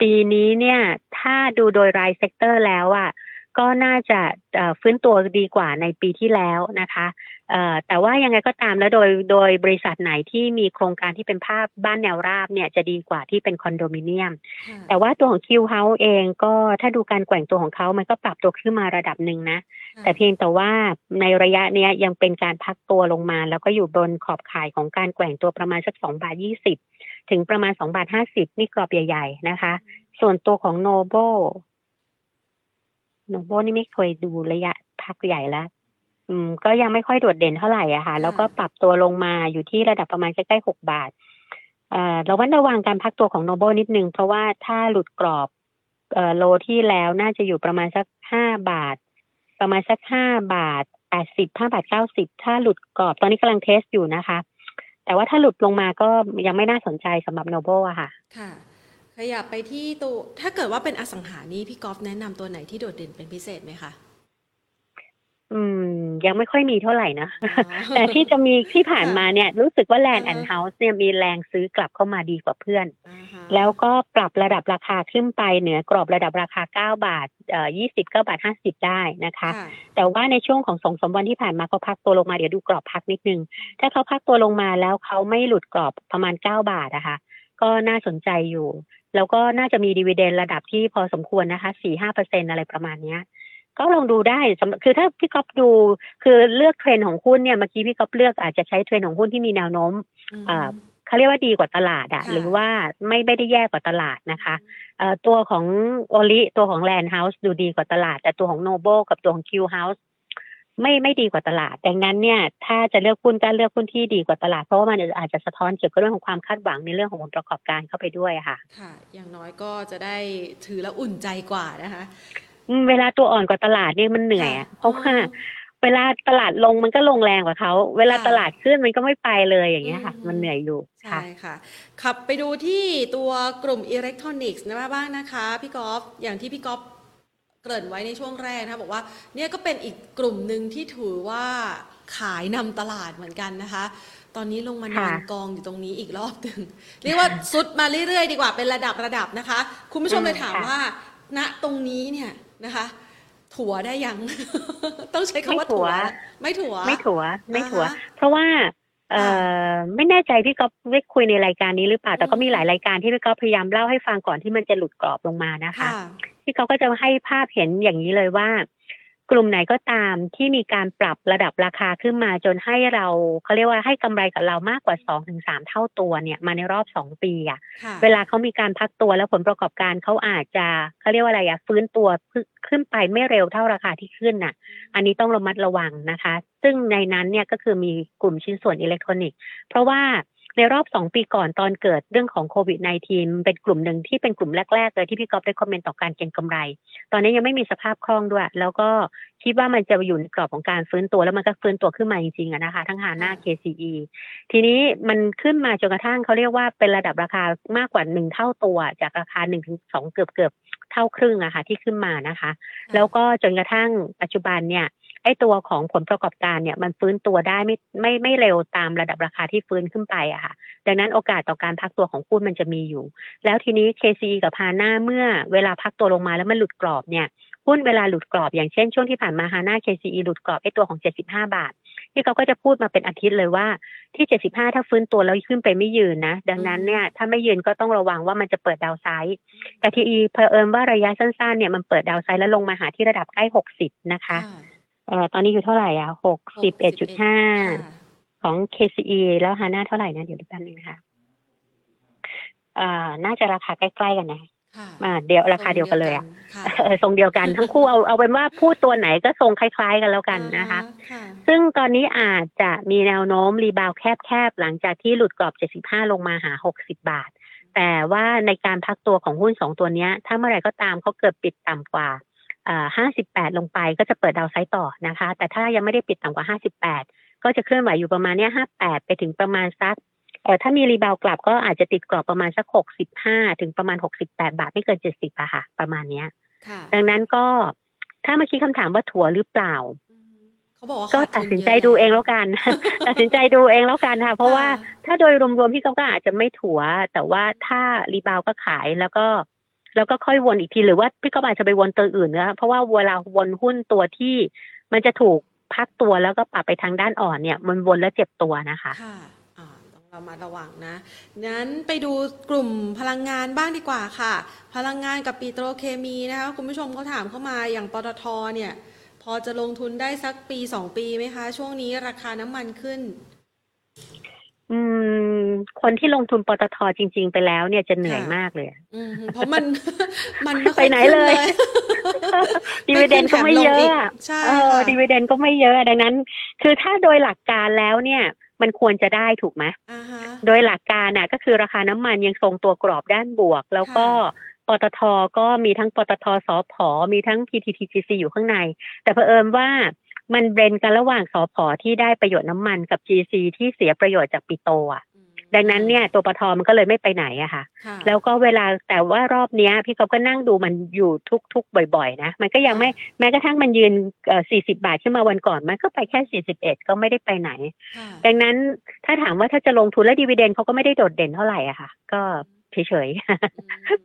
ปีนี้เนี่ย ถ้าดูโดยราย sector แล้วอะก็น่าจะเอ่อฟื้นตัวดีกว่าในปีที่แล้วนะคะเอ่อแต่ว่ายังไงก็ตามแล้วโดยโดยบริษัทไหนที่มีโครงการที่เป็นภาพบ้านแนวราบเนี่ยจะดีกว่าที่เป็นคอนโดมิเนียมค่ะแต่ว่าตัวของคิวเฮาส์เองก็ถ้าดูการแกว่งตัวของเขามันก็ปรับตัวขึ้นมาระดับหนึ่งนะ แต่เพียงแต่ว่าในระยะเนี้ยยังเป็นการพักตัวลงมา แล้วก็อยู่บนขอบข่ายของการแกว่งตัวประมาณสักสองบาทยี่สิบ ถึงประมาณสองบาทห้าสิบนี่กรอบใหญ่ ๆ นะคะ ส่วนตัวของโนโบโนโบนี่ไม่เคยดูระยะพักใหญ่แล้วอืม ก็ยังไม่ค่อยโดดเด่นเท่าไหร่อะค่ะ แล้วก็ปรับตัวลงมาอยู่ที่ระดับประมาณใกล้ๆหกบาทเอ่อระวัดระวังการพักตัวของโนโบนิดนึง เพราะว่าถ้าหลุดกรอบเอ่อโลที่แล้วน่าจะอยู่ประมาณสักห้าบาท ประมาณสักห้าบาทแปดสิบห้าบาทเก้าสิบถ้าหลุดกรอบตอนนี้กำลังเทสอยู่นะคะ แต่ว่าถ้าหลุดลงมาก็ยังไม่น่าสนใจสำหรับโนเบิลอะค่ะ ค่ะ ขยับไปที่ตัวถ้าเกิดว่าเป็นอสังหานี้พี่กอล์ฟแนะนำตัวไหนที่โดดเด่นเป็นพิเศษไหมคะ อืม ยังไม่ค่อยมีเท่าไหร่นะอ๋อแต่ที่จะมีที่ผ่านค่ะมาเนี่ยรู้สึกว่าแลนด์อ่าแอนฮะด์เฮาส์เนี่ยมีแรงซื้อกลับเข้ามาดีกว่าเพื่อนอ่าฮะแล้วก็ปรับระดับราคาขึ้นไปเหนือกรอบระดับราคา 9 บาทเอ่อ29บาท 50 ได้นะคะค่ะแต่ว่าในช่วงของสองสามวันที่ผ่านมาเขาพักตัวลงมาเดี๋ยวดูกรอบพักนิดนึง ถ้าเขาพักตัวลงมาแล้วเขาไม่หลุดกรอบประมาณ 9 บาทนะคะก็น่าสนใจอยู่ แล้วก็น่าจะมี dividend ระดับที่พอสมควรนะคะสี่ห้าเปอร์เซ็นต์อะไรประมาณเนี้ย ก็ลองดูได้สำหรับคือถ้าพี่ก๊อฟดูคือเลือกเทรนด์ของหุ้นเนี่ยเมื่อกี้พี่ก๊อฟเลือกอาจจะใช้เทรนด์ของหุ้นที่มีแนวโน้มอ่าเขาเรียกว่าดีกว่าตลาดอะค่ะหรือว่าไม่ไม่ได้แย่กว่าตลาดนะคะเอ่อตัวของโอลิตัวของแลนด์เฮาส์ดูดีกว่าตลาด แต่ตัวของโนเบิลกับตัวของคิวเฮาส์ไม่ไม่ดีกว่าตลาด ดังนั้นเนี่ย ถ้าจะเลือกหุ้นก็เลือกหุ้นที่ดีกว่าตลาด เพราะว่ามันอาจจะสะท้อนเกี่ยวกับเรื่องของความคาดหวังในเรื่องของผลประกอบการเข้าไปด้วยอะค่ะ ค่ะ อย่างน้อยก็จะได้ถือแล้วอุ่นใจกว่านะคะอืม เวลาตัวอ่อนกว่าตลาดเนี่ยมันเหนื่อยอะค่ะเพราะว่าเวลาตลาดลงมันก็ลงแรงกว่าเขา เวลาค่ะตลาดขึ้นมันก็ไม่ไปเลยอย่างเงี้ยค่ะอืมมันเหนื่อยอยู่ใช่ค่ะค่ะ ขับไปดูที่ตัวกลุ่มอิเล็กทรอนิกส์นะบ้างนะคะพี่กอล์ฟอย่างที่พี่กอล์ฟเกริ่นไว้ในช่วงแรกนะคะบอกว่าเนี่ยก็เป็นอีกกลุ่มหนึ่งที่ถือว่าขายนำตลาดเหมือนกันนะคะ ตอนนี้ลงมานอนค่ะกองอยู่ตรงนี้อีกรอบหนึ่งเรียกว่าซุดมาเรื่อยๆ ดีกว่าเป็นระดับระดับนะคะ คุณผู้ชมเลยถามอืมค่ะว่า ณตรงนี้เนี่ย นะคะ ถัวได้ยัง ต้องใช้คำว่าไม่ถัถัววไม่ถัวไม่ถัวไม่ถัวอ่าฮะเพราะว่า เอ่อไม่แน่ใจพี่ก๊อฟได้คุยในรายการนี้หรือเปล่า แต่ก็อืมมีหลายรายการที่พี่ก๊อฟพยายามเล่าให้ฟังก่อนที่มันจะหลุดกรอบลงมานะคะค่ะพี่ก๊อฟก็จะให้ภาพเห็นอย่างนี้เลยว่า กลุ่มไหนก็ตามที่มีการปรับระดับราคาขึ้นมาจนให้เราเขาเรียกว่าให้กำไรกับเรามากกว่าสองถึงสามเท่าตัวเนี่ยมาในรอบสองปีอะค่ะเวลาเขามีการพักตัวแล้วผลประกอบการเขาอาจจะเขาเรียกว่าอะไรอะฟื้นตัวขึ้นไปไม่เร็วเท่าราคาที่ขึ้นน่ะ อันนี้ต้องระมัดระวังนะคะ ซึ่งในนั้นเนี่ยก็คือมีกลุ่มชิ้นส่วนอิเล็กทรอนิกส์เพราะว่า ในรอบ 2 ปีก่อนตอนเกิดเรื่องของโควิด -19 เป็นกลุ่มหนึ่งที่เป็นกลุ่มแรก ๆ เลยที่พี่ก๊อฟได้คอมเมนต์ต่อการเก็งกำไร ตอนนี้ยังไม่มีสภาพคล่องด้วย แล้วก็คิดว่ามันจะอยู่ในกรอบของการฟื้นตัวแล้วมันก็ฟื้นตัวขึ้นมาจริงๆนะคะ ทั้งฮาน่า KCE ทีนี้มันขึ้นมาจนกระทั่งเขาเรียกว่าเป็นระดับราคามากกว่าหนึ่งเท่าตัว จากราคาหนึ่งถึงสองเกือบเกือบเท่าครึ่งอะค่ะที่ขึ้นมานะคะ แล้วก็จนกระทั่งปัจจุบันเนี่ย ไอ้ตัวของผลประกอบการเนี่ยมันฟื้นตัวได้ไม่ไม่ไม่เร็วตามระดับราคาที่ฟื้นขึ้นไปอะค่ะ ดังนั้นโอกาสต่อการพักตัวของหุ้นมันจะมีอยู่ แล้วทีนี้ KCE กับพาน่าเมื่อเวลาพักตัวลงมาแล้วมันหลุดกรอบเนี่ยหุ้นเวลาหลุดกรอบอย่างเช่นช่วงที่ผ่านมาฮาน่า KCE หลุดกรอบไอ้ตัวของ 75 บาท ที่เขาก็จะพูดมาเป็นอาทิตย์เลยว่าที่ 75 ถ้าฟื้นตัวแล้วขึ้นไปไม่ยืนนะ ดังนั้นเนี่ยถ้าไม่ยืนก็ต้องระวังว่ามันจะเปิดดาวไซด์แต่ทีอีเพอเอิญว่าระยะสั้นๆเนี่ยมันเปิดดาวไซด์แล้วลงมาหาที่ระดับใกล้ 60 นะคะ เอ่อตอนนี้อยู่เท่าไหร่อะ61.5ค่ะของ KCE แล้วฮาน่าเท่าไหร่นะ เดี๋ยวดูแป๊บนึงนะคะอ่าน่าจะราคาใกล้ๆกันนะค่ะอ่าเดี๋ยวราคาเดียวกันเลยอะค่ะเออทรงเดียวกันทั้งคู่เอาเอาเป็นว่าพูดตัวไหนก็ทรงคล้าย ๆ กันแล้วกันนะคะค่ะซึ่งตอนนี้อาจจะมีแนวโน้ม rebound แคบๆ หลังจากที่หลุดกรอบ 75 ลงมาหา 60 บาท แต่ว่าในการพักตัวของหุ้นสองตัวเนี้ยถ้าเมื่อไหร่ก็ตามเขาเกิดปิดต่ำกว่าอ่า 58 ลงไปก็จะเปิด downside ต่อนะคะ แต่ถ้ายังไม่ได้ปิดต่ำกว่า 58 ก็จะเคลื่อนไหวอยู่ประมาณเนี้ย58 ไปถึงประมาณสักเออถ้ามี rebound กลับก็อาจจะติดกรอบประมาณสัก 65 ถึงประมาณ 68 บาทไม่เกิน 70อะค่ะ ประมาณเนี้ยค่ะดังนั้นก็ถ้าเมื่อกี้คำถามว่าถัวหรือเปล่าเขาบอกว่าก็ขาตัดทุนสินใจยะดูเองแล้วกัน ตัดสินใจดูเองแล้วกันค่ะ เพราะว่าค่ะถ้าโดยรวมๆพี่ก๊อฟก็อาจจะไม่ถัว แต่ว่าถ้ารีบาวก็ขายแล้วก็ แล้วก็ค่อยวนอีกทีหรือว่าพี่ก๊อาจจะไปวนตัวอื่นนะเพราะว่าเวลาวนหุ้นตัวที่มันจะถูกพักตัวแล้วก็ปรับไปทางด้านอ่อนเนี่ย มันวนแล้วเจ็บตัวนะคะค่ะต้องเรามาระวังนะนั้นไปดูกลุ่มพลังงานบ้างดีกว่าค่ะ พลังงานกับปิโตรเคมีนะคะคุณผู้ชมเขาถามเข้ามาอย่างปตทเนี่ย พอจะลงทุนได้สักปีสองปีไหมคะ ช่วงนี้ราคาน้ำมันขึ้น อืม คนที่ลงทุนปตทจริง ๆ ไปแล้วเนี่ยจะเหนื่อยค่ะมากเลยอืมเพราะมันมันไม่ค่อยไปไหนขึ้เลยดีเวเดนก็ไม่เยอะอะใช่เออค่ะดีเวเดนก็ไม่เยอะดังนั้น คือถ้าโดยหลักการแล้วเนี่ย มันควรจะได้ถูกไหมอ่าฮะโดยหลักการน่ะ ก็คือราคาน้ำมันยังทรงตัวกรอบด้านบวก แล้วก็ปตทก็มีทั้งปตทสอพอมีทั้ง PTTGC อยู่ข้างใน แต่เผอิญว่า มันเบรนกันระหว่างสอพอที่ได้ประโยชน์น้ำมันกับ GC ที่เสียประโยชน์จากปิโตอะอืมดังนั้นเนี่ยตัวปตทมันก็เลยไม่ไปไหนอะค่ะค่ะ แล้วก็เวลาแต่ว่ารอบเนี้ย พี่ก๊อฟก็นั่งดูมันอยู่ทุกๆ บ่อยๆ นะ มันก็ยังไม่แม้กระทั่งมันยืนเอ่อ40 บาทขึ้นมาวันก่อน มันก็ไปแค่ 41 ก็ไม่ได้ไปไหนค่ะดังนั้นถ้าถามว่าถ้าจะลงทุนแล้วดีเวเดนเขาก็ไม่ได้โดดเด่นเท่าไหร่อะค่ะ ก็เฉย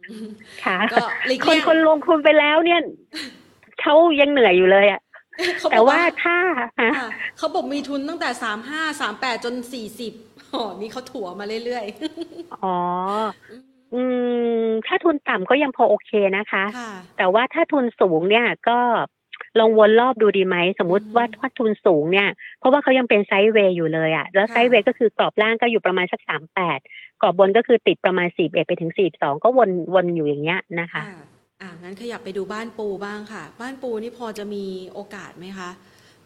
อืมๆค่ะก็หลีกคนเลี่ยงคนลงทุนไปแล้วเนี่ยเขายังเหนื่อยอยู่เลยอะเขบ แต่อกว่าถ้าฮะค่ะเขาบอกมีทุนตั้งแต่สามห้าสามแปดจนสี่สิบอ๋อนี่เขาถั่วมาเรื่อยอ๋อๆอืม ถ้าทุนต่ำก็ยังพอโอเคนะคะค่ะแต่ว่าถ้าทุนสูงเนี่ยก็ลองวนรอบดูดีไหม สมมุติอืมว่าถ้าทุนสูงเนี่ย เพราะว่าเขายังเป็นไซด์เวย์อยู่เลยอะแล้วค่ะไซด์เวย์ก็คือกรอบล่างก็อยู่ประมาณสักสามแปดกรอบบนก็คือติดประมาณสี่เอ็ดไปถึงสี่สองก็วนวนอยู่อย่างเงี้ยนะคะค่ะ อ่างั้นขยับไปดูบ้านปูบ้างค่ะ บ้านปูนี่พอจะมีโอกาสไหมคะ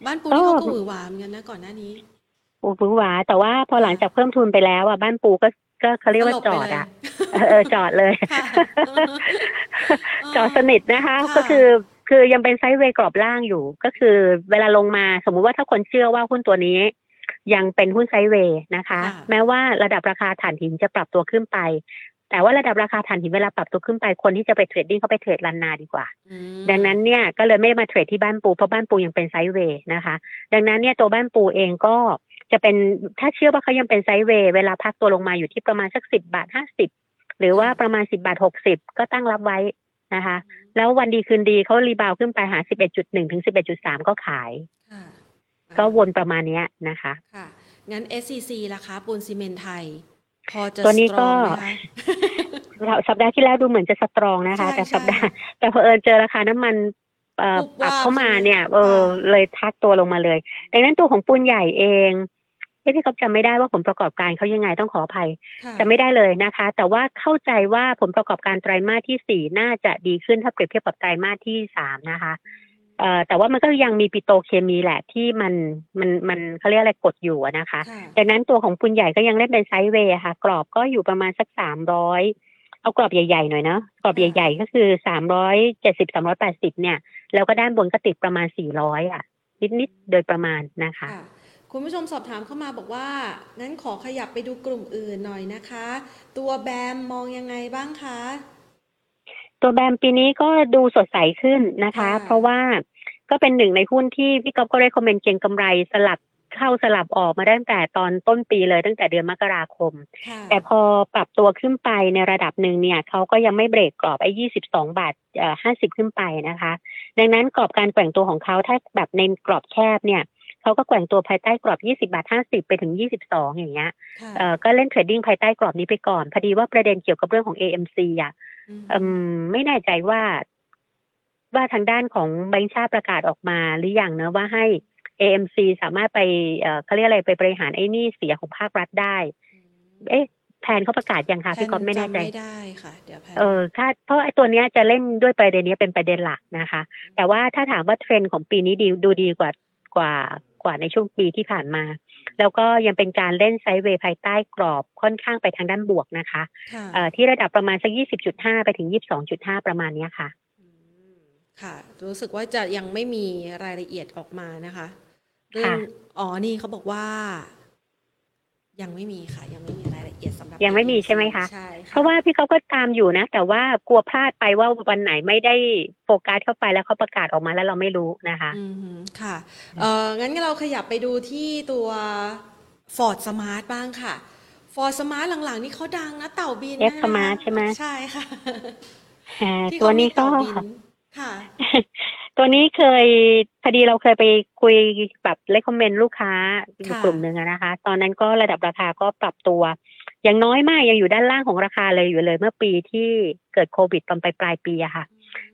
บ้านปูนี่ก็เขาก็หวือหวาเหมือนกันนะก่อนหน้านี้ปูพื้หวา แต่ว่าพอหลังจากเพิ่มทุนไปแล้วอะบ้านปูก็ก็เขาเรียกว่าสลบจไปอดเลยอะเออเออจอดเลยค่ะจอดสนิทนะคะค่ะก็คือคือยังเป็นไซด์เวย์กรอบล่างอยู่ ก็คือเวลาลงมาสมมุติว่าถ้าคนเชื่อว่าหุ้นตัวนี้ ยังเป็นหุ้นไซด์เวย์นะคะค่ะแม้ว่าระดับราคาถ่านหินจะปรับตัวขึ้นไป แต่ว่าระดับราคาถ่านหินเวลาปรับตัวขึ้นไปคนที่จะไป trading เขาไป trade ลานนาดีกว่าอืมดังนั้นเนี่ยก็เลยไม่ได้มา trade ที่บ้านปูเพราะบ้านปูยังเป็น sideway นะคะ ดังนั้นเนี่ยตัวบ้านปูเองก็จะเป็นถ้าเชื่อว่าเขายังเป็น sideway เวลาพักตัวลงมาอยู่ที่ประมาณสักสิบาทห้าสิบหรือว่าประมาณสิบาทหกสิบก็ตั้งรับไว้นะคะ แล้ววันดีคืนดีเขา rebound ขึ้นไปหาสิบเอ็ดจุดหนึ่งถึงสิบเอ็ดจุดสามก็ขายค่ะก็วนประมาณเนี้ยนะคะ ค่ะ งั้น SCC ล่ะคะปูนซีเมนต์ไทยพอจะ ตัวนี้ก็สตรองไหมคะเราสัปดาห์ที่แล้วดูเหมือนจะสตรองนะคะใช่แต่ใช่สัปดาห์แต่พอเผอิญเจอราคาน้ำมันเอ่อปุ๊บปรับวาบเข้ามาใช่ไหมเนี่ย เออค่ะเลยทักตัวลงมาเลยดังนั้นตัวของปูนใหญ่เองเอ้พี่ก๊อฟจำไม่ได้ว่าผลประกอบการเขายังไงต้องขออภัยค่ะจะไม่ได้เลยนะคะ แต่ว่าเข้าใจว่าผลประกอบการไตรมาสที่สี่น่าจะดีขึ้นถ้าเปรียบเทียบกับไตรมาสที่สามนะคะ เอ่อแต่ว่ามันก็ยังมีปิโตรเคมีแหละที่มันมันมันเขาเรียกอะไรกดอยู่อะนะคะค่ะดังนั้นตัวของปุนใหญ่ก็ยังเล่นเป็นไซด์เวย์ค่ะ กรอบก็อยู่ประมาณสักสามร้อยเอากรอบใหญ่ๆหน่อยเนาะกรอบใหญ่ ๆ ก็คือสามร้อยเจ็ดสิบสามร้อยแปดสิบเนี่ยแล้วก็ด้านบนก็ติดประมาณสี่ร้อยอะ นิดๆโดยประมาณนะคะค่ะคุณผู้ชมสอบถามเข้ามาบอกว่างั้นขอขยับไปดูกลุ่มอื่นหน่อยนะคะ ตัวแบมมองยังไงบ้างคะ ตัว BAM ปีนี้ก็ดูสดใสขึ้นนะคะค่ะเพราะว่าก็เป็นหนึ่งในหุ้นที่พี่ก๊อฟก็ได้ comment เก็งกำไรสลับเข้าสลับออกมาตั้งแต่ตอนต้นปีเลยตั้งแต่เดือนมกราคมค่ะแต่พอปรับตัวขึ้นไปในระดับหนึ่งเนี่ยเขาก็ยังไม่เบรกกรอบไอ้ยี่สิบสองบาทเอ่อห้าสิบขึ้นไปนะคะ ดังนั้นกรอบการแกว่งตัวของเขาถ้าแบบในกรอบแคบเนี่ยเขาก็แกว่งตัวภายใต้กรอบยี่สิบบาทห้าสิบไปถึงยี่สิบสองอย่างเงี้ยค่ะเอ่อ ก็เล่น trading ภายใต้กรอบนี้ไปก่อน พอดีว่าประเด็นเกี่ยวกับเรื่องของ AMC อะอืมอืม ไม่แน่ใจว่า ว่าทางด้านของแบงค์ชาติประกาศออกมาหรือยังเนอะว่าให้ AMC สามารถไปเอ่อเขาเรียกอะไรไปบริหารไอ้หนี่เสียของภาครัฐได้ เอ๊ะแผนเขาประกาศยังคะพี่ก๊อฟไม่แน่ใจจำไม่ได้ค่ะเดี๋ยวแพนเออถ้าเพราะไอ้ตัวเนี้ยจะเล่นด้วยประเด็นเนี้ยเป็นประเด็นหลักนะคะ แต่ว่าถ้าถามว่าเทรนด์ของปีนี้ดีดูดีกว่ากว่าก ว่าในช่วงปีที่ผ่านมา แล้วก็ยังเป็นการเล่นไซด์เวย์ภายใต้กรอบค่อนข้างไปทางด้านบวกนะคะค่ะเอ่อที่ระดับประมาณสักยี่สิบจุดห้าไปถึงยี่สิบสองจุดห้าประมาณเนี้ยค่ะอืมค่ะ รู้สึกว่าจะยังไม่มีรายละเอียดออกมานะคะเรื่องค่ะอ๋อนี่เขาบอกว่า ยังไม่มีค่ะ ยังไม่มีรายละเอียดสำหรับยังไม่มีใช่ไหมคะใช่ค่เพราะว่าพี่เขาก็ตามอยู่นะ แต่ว่ากลัวพลาดไปว่าวันไหนไม่ได้โฟกัสเข้าไปแล้วเขาประกาศออกมาแล้วเราไม่รู้นะคะอืมฮึค่ะเอองั้นเราขยับไปดูที่ตัว Ford Smart บ้างค่ะ Ford Smart หลังๆ นี่เขาดังนะเต่าบิน F Smart ใช่ไหมใช่ค่ะอ่าที่ตัวเขามีนี้ก็เต่าบินค่ะตัวนี้เคยพอดีเราเคยไปคุยแบบเลคคอมเมนต์ลูกค้าอยู่ค่ะกลุ่มหนึ่งอะนะคะ ตอนนั้นก็ระดับราคาก็ปรับตัวอ ย่างน้อยมากยังอยู่ด้านล่างของราคาเลยอยู่เลย เมื่อปีที่เกิดโควิดตอนปลายปลายๆปีอะค่ะ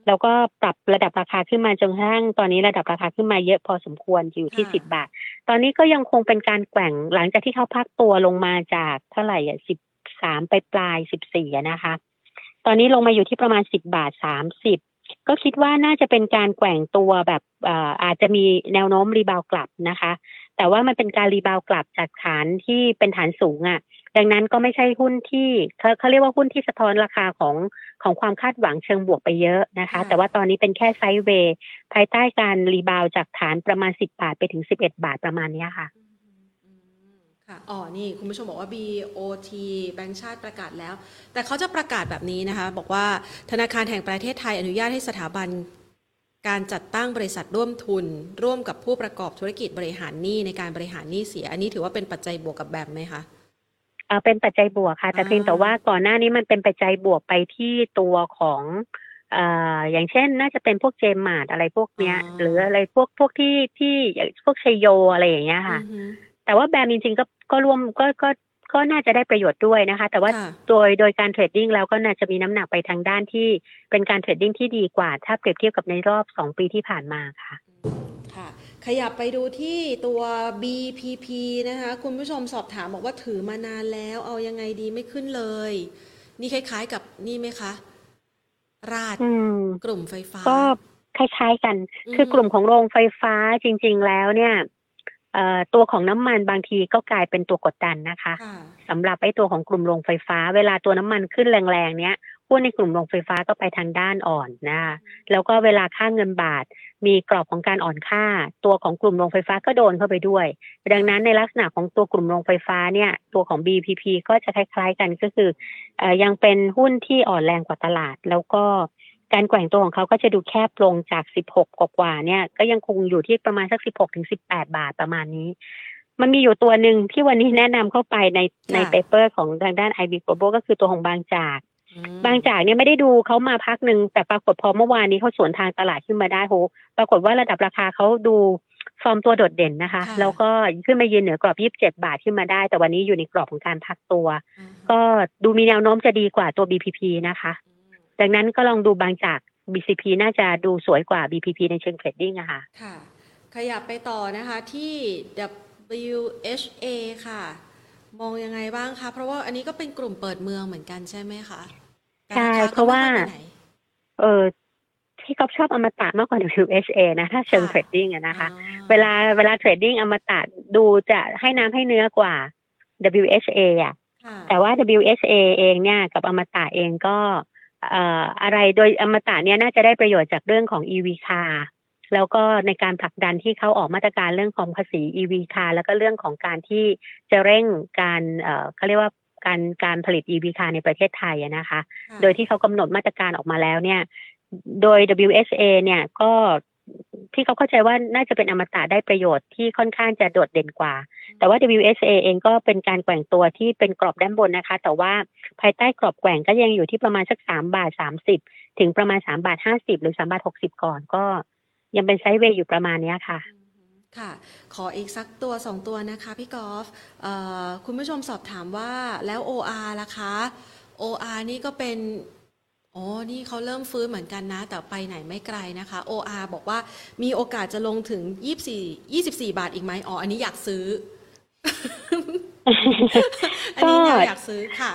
แล้วก็ปรับระดับราคาขึ้นมาจนกระทั่งตอนนี้ระดับราคาขึ้นมาเยอะพอสมควรอยู่ที่ค่ะสิบบาท ตอนนี้ก็ยังคงเป็นการแกว่งหลังจากที่เขาพักตัวลงมาจากเท่าไหร่อะสิบสามไปปลายสิบสี่นะคะ ตอนนี้ลงมาอยู่ที่ประมาณสิบบาทสามสิบก็คิดว่าน่าจะเป็นการแกว่งตัวแบบเอ่ออาจจะมีแนวโน้ม rebound กลับนะคะ แต่ว่ามันเป็นการ rebound กลับจากฐานที่เป็นฐานสูงอะค่ะ ดังนั้นก็ไม่ใช่หุ้นที่เขาเขาเรียกว่าหุ้นที่สะท้อนราคาของของความคาดหวังเชิงบวกไปเยอะนะคะค่ะแต่ว่าตอนนี้เป็นแค่ sidewayภายใต้การรีบาวจากฐานประมาณ 10 บาทไปถึง 11 บาทประมาณเนี้ยค่ะอืมค่ะอ๋อ นี่คุณผู้ชมบอกว่า BOT แบงก์ชาติประกาศแล้ว แต่เขาจะประกาศแบบนี้นะคะ บอกว่าธนาคารแห่งประเทศไทยอนุญาตให้สถาบันการจัดตั้งบริษัทร่วมทุน ร่วมกับผู้ประกอบธุรกิจบริหารหนี้ในการบริหารหนี้เสีย อันนี้ถือว่าเป็นปัจจัยบวกกับแบบไหมคะ เอ่อเป็นปัจจัยบวกค่ะ แต่อ่าเพียงแต่ว่าก่อนหน้านี้มันเป็นปัจจัยบวกไปที่ตัวของเอ่ออย่างเช่นน่าจะเป็นพวกเจมาร์ทอะไรพวกเนี้ย หรืออะไรพวกพวกที่ที่พวกไชโยอะไรอย่างเงี้ยค่ะอือฮึแต่ว่า BAM จริงๆก็ก็รวมก็ก็ก็น่าจะได้ประโยชน์ด้วยนะคะ แต่ว่าค่ะโดยโดยการ trading แล้วก็น่าจะมีน้ำหนักไปทางด้านที่เป็นการ trading ที่ดีกว่า ถ้าเปรียบเทียบกับในรอบสองปีที่ผ่านมาค่ะ ค่ะ ขยับไปดูที่ตัว BPP นะคะ คุณผู้ชมสอบถามบอกว่าถือมานานแล้ว เอายังไงดีไม่ขึ้นเลย นี่คล้าย ๆกับนี่ไหมคะ ราดอืม กลุ่มไฟฟ้า ก็คล้ายๆกัน อืม คือกลุ่มของโรงไฟฟ้าจริงๆแล้วเนี่ยเอ่อตัวของน้ำมันบางทีก็กลายเป็นตัวกดดันนะคะค่ะ สำหรับไอ้ตัวของกลุ่มโรงไฟฟ้า เวลาตัวน้ำมันขึ้นแรงๆเนี้ย หุ้นในกลุ่มโรงไฟฟ้าก็ไปทางด้านอ่อนนะคะแล้วก็เวลาค่าเงินบาท มีกรอบของการอ่อนค่า ตัวของกลุ่มโรงไฟฟ้าก็โดนเข้าไปด้วย ดังนั้นในลักษณะของตัวกลุ่มโรงไฟฟ้าเนี่ย ตัวของ BPP ก็จะคล้ายๆกันก็คือเออยังเป็นหุ้นที่อ่อนแรงกว่าตลาด แล้วก็การแกว่งตัวของเขาก็จะดูแคบลงจาก 16 กว่าๆเนี่ย ก็ยังคงอยู่ที่ประมาณสัก 16 ถึง 18 บาทประมาณนี้มันมีอยู่ตัวหนึ่งที่วันนี้แนะนำเข้าไปในในค่ะเปเปอร์ของทางด้าน IB Global ก็คือตัวของบางจากอืม บางจากเนี่ยไม่ได้ดูเขามาพักหนึ่งแต่ปรากฏพอเมื่อวานนี้เขาสวนทางตลาดขึ้นมาได้โหปรากฏว่าระดับราคาเขาดูฟอร์มตัวโดดเด่นนะคะค่ะแล้วก็ขึ้นมายืนเหนือกรอบ 27 บาทขึ้นมาได้ แต่วันนี้อยู่ในกรอบของการพักตัวอ่าก็ดูมีแนวโน้มจะดีกว่าตัว BPP นะคะ ดังนั้นก็ลองดูบางจาก BCP น่าจะดูสวยกว่า BPP ในเชิงเทรดดิ้งอะค่ะ ค่ะ ขยับไปต่อนะคะที่ WHA ค่ะ มองยังไงบ้างคะ เพราะว่าอันนี้ก็เป็นกลุ่มเปิดเมืองเหมือนกันใช่ไหมคะ ใช่กคเพราะว่าก็ไม่ค่อยไปไหนเออที่ก๊อฟชอบอมตะมากกว่า WHA นะ ถ้าเชิงค่ะเทรดดิ้งอะนะคะอ่เวลาเวลาเทรดดิ้งอมตะดูจะให้น้ำให้เนื้อกว่า WHA อะค่ะ แต่ว่า WHA เองเนี่ย กับอมตะเองก็เอ่ออะไรโดยอมตะเนี่ยน่าจะได้ประโยชน์จากเรื่องของ EV car แล้วก็ในการผลักดันที่เขาออกมาตรการเรื่องของภาษี EV car แล้วก็เรื่องของการที่จะเร่งการเอ่อเขาเรียกว่า การการผลิต EV car ในประเทศไทยอะนะคะค่ะโดยที่เขากำหนดมาตรการออกมาแล้วเนี่ย โดย WHA เนี่ยก็ที่เขาเข้าใจว่าน่าจะเป็นอมตะได้ประโยชน์ที่ค่อนข้างจะโดดเด่นกว่า แต่ว่า WHA เองก็เป็นการแกว่งตัวที่เป็นกรอบด้านบนนะคะ แต่ว่าภายใต้กรอบแกว่งก็ยังอยู่ที่ประมาณสักสามบาทสามสิบถึงประมาณสามบาทห้าสิบหรือสามบาทหกสิบก่อนก็ ยังเป็นไซด์เวย์อยู่ประมาณเนี้ยค่ะอืม ค่ะ ขออีกสักตัวสองตัวนะคะพี่กอล์ฟเอ่อคุณผู้ชมสอบถามว่าแล้ว OR ล่ะคะ OR นี่ก็เป็นอ๋อนี่เขาเริ่มฟื้นเหมือนกันนะ แต่ไปไหนไม่ไกลนะคะ OR บอกว่ามีโอกาสจะลงถึง 24 24 บาทอีกไหมอ๋อ อันนี้อยากซื้อ อันนี้แนวอยากซื้อค่ะ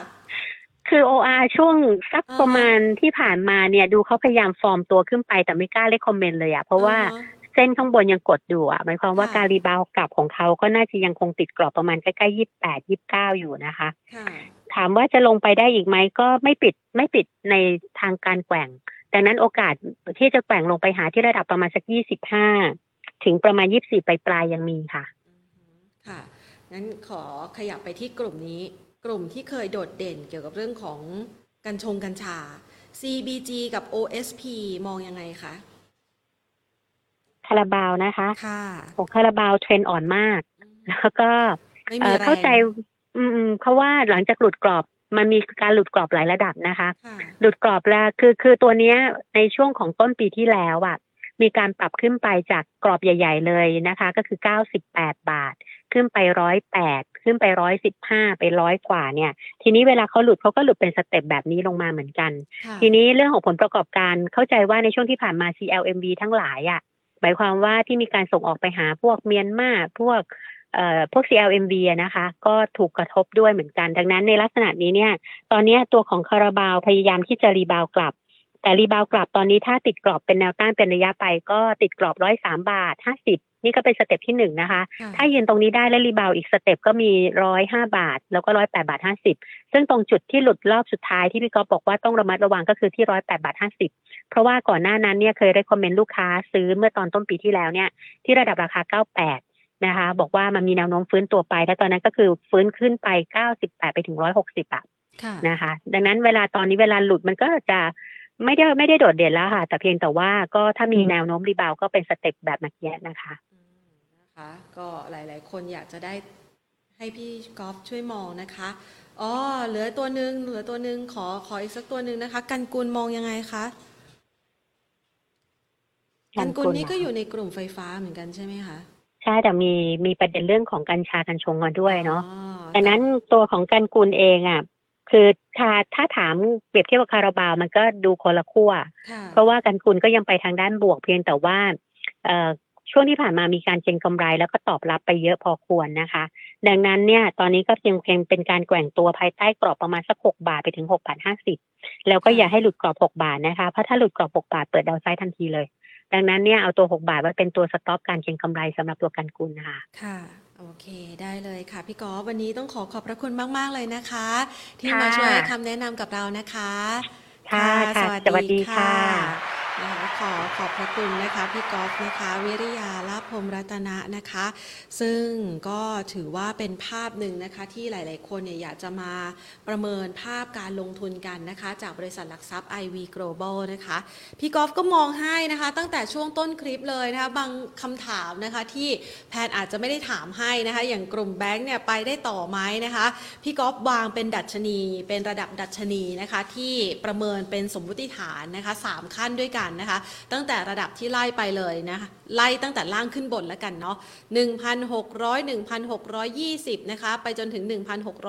คือ OR ช่วงสักอ่าประมาณที่ผ่านมาเนี่ย ดูเขาพยายามฟอร์มตัวขึ้นไปแต่ไม่กล้า recommend เลยอะเพราะว่า อ่ฮ เส้นข้างบนยังกดอยู่อะหมายความว่าค่ะการ rebound กลับของเขาก็น่าจะยังคงติดกรอบประมาณใกล้ๆยี่สิบแปดยี่สิบเก้าอยู่นะคะค่ะถามว่าจะลงไปได้อีกไหมก็ไม่ปิดไม่ปิดในทางการแกว่งดังนั้นโอกาสที่จะแกว่งลงไปหาที่ระดับประมาณสักยี่สิบห้าถึงประมาณยี่สิบสี่ปลายๆยังมีค่ะอือฮึค่ะงั้นขอขยับไปที่กลุ่มนี้ กลุ่มที่เคยโดดเด่นเกี่ยวกับเรื่องของกัญชงกัญชา CBG กับ OSP มองยังไงคะ คาราบาวนะคะค่ะโอ้คาราบาวเทรนด์อ่อนมาก แล้วก็ไม่เอ่มีอแรงเข้าใจอืมๆเพราะว่าหลังจากหลุดกรอบมันมีการหลุดกรอบหลายระดับนะคะค่ะหลุดกรอบแล้วคือคือตัวเนี้ยในช่วงของต้นปีที่แล้วอะ มีการปรับขึ้นไปจากกรอบใหญ่ ๆ เลยนะคะ ก็คือ 98 บาท ขึ้นไป108ขึ้นไป115ไปร้อยกว่าเนี่ย ทีนี้เวลาเขาหลุดเขาก็หลุดเป็นสเต็ปแบบนี้ลงมาเหมือนกันค่ะทีนี้เรื่องของผลประกอบการเข้าใจว่าในช่วงที่ผ่านมา CLMV ทั้งหลายอะ หมายความว่าที่มีการส่งออกไปหาพวกเมียนมาพวกเอ่อพวก CLMV อะนะคะ ก็ถูกกระทบด้วยเหมือนกัน ดังนั้นในลักษณะนี้เนี่ย ตอนนี้ตัวของคาราบาวพยายามที่จะ rebound กลับ แต่ rebound กลับตอนนี้ถ้าติดกรอบเป็นแนวต้านเป็นระยะไปก็ติดกรอบร้อยสามบาทห้าสิบ นี่ก็เป็น step ที่หนึ่งนะคะค่ะถ้ายืนตรงนี้ได้และ rebound อีก step ก็มีร้อยห้าบาท แล้วก็ร้อยแปดบาทห้าสิบซึ่งตรงจุดที่หลุดรอบสุดท้ายที่พี่ก๊อฟบอกว่าต้องระมัดระวังก็คือที่ร้อยแปดบาทห้าสิบเพราะว่าก่อนหน้านั้นเนี่ยเคยได้ comment ลูกค้าซื้อเมื่อตอนต้นปีที่แล้วเนี่ยที่ระดับราคาเก้าแปดนะคะ บอกว่ามันมีแนวโน้มฟื้นตัวไปแล้วตอนนั้นก็คือฟื้นขึ้นไปเก้าสิบแปดไปถึงร้อยหกสิบอะค่ะนะคะ ดังนั้นเวลาตอนนี้เวลาหลุดมันก็จะ ไม่ได้ไม่ได้โดดเด่นแล้วค่ะ แต่เพียงแต่ว่าก็ถ้ามีแนวโน้ม rebound ก็เป็น step แบบเมื่อกี้นะคะอืมนะคะก็หลาย ๆ คนอยากจะได้ให้พี่กอล์ฟช่วยมองนะคะอ๋อเหลือตัวหนึ่งเหลือตัวหนึ่งขอขออีกสักตัวหนึ่งนะคะ กันกุลมองยังไงคะกันกุลนี่ก็อยู่ในกลุ่มไฟฟ้าเหมือนกันใช่ไหมคะใช่แต่มีมีประเด็นเรื่องของกัญชากัญชงมาด้วยเนาะอ๋อดังนั้นตัวของกันกุลเองอะ คือถ้าถ้าถามเปรียบเทียบกับคาราบาวมันก็ดูคนละขั้วค่ะเพราะว่ากันกุลก็ยังไปทางด้านบวกเพียงแต่ว่าเอ่อช่วงที่ผ่านมามีการเก็งกำไรแล้วก็ตอบรับไปเยอะพอควรนะคะ ดังนั้นเนี่ยตอนนี้ก็ยังคงเป็นการแกว่งตัวภายใต้กรอบประมาณสักหกบาทไปถึงหกบาทห้าสิบแล้วก็อย่าให้หลุดกรอบหกบาทนะคะเพราะถ้าหลุดกรอบหกบาทเปิดดาวไซด์ทันทีเลย ดังนั้นเนี่ยเอาตัวหกบาทไว้เป็นตัวสต็อปการเก็งกำไรสำหรับตัวกันกุลนะคะค่ะ โอเคได้เลยค่ะ พี่กอล์ฟวันนี้ต้องขอขอบพระคุณมาก ๆ เลยนะคะ ที่ค่ะมาช่วยคำแนะนำกับเรานะคะ ค่ะค่ะสวัสดีค่ะนะคะขอขอบพระคุณนะคะพี่กอล์ฟนะคะวิริยาลาภพรหมรัตนะนะคะ ซึ่งก็ถือว่าเป็นภาพหนึ่งนะคะที่หลาย ๆ คนเนี่ยอยากจะมาประเมินภาพการลงทุนกันนะคะ จากบริษัทหลักทรัพย์ IV Global นะคะพี่กอล์ฟก็มองให้นะคะตั้งแต่ช่วงต้นคลิปเลยนะคะบางคำถามนะคะที่แพนอาจจะไม่ได้ถามให้นะคะ อย่างกลุ่มแบงค์เนี่ยไปได้ต่อไหมนะคะพี่กอล์ฟวางเป็นดัชนี เป็นระดับดัชนีนะคะที่ประเมินเป็นสมมุติฐานนะคะสามขั้นด้วยกันนะคะ ตั้งแต่ระดับที่ไล่ไปเลยนะคะไล่ตั้งแต่ล่างขึ้นบนแล้วกันเนาะ1,600 1,620นะคะไปจนถึง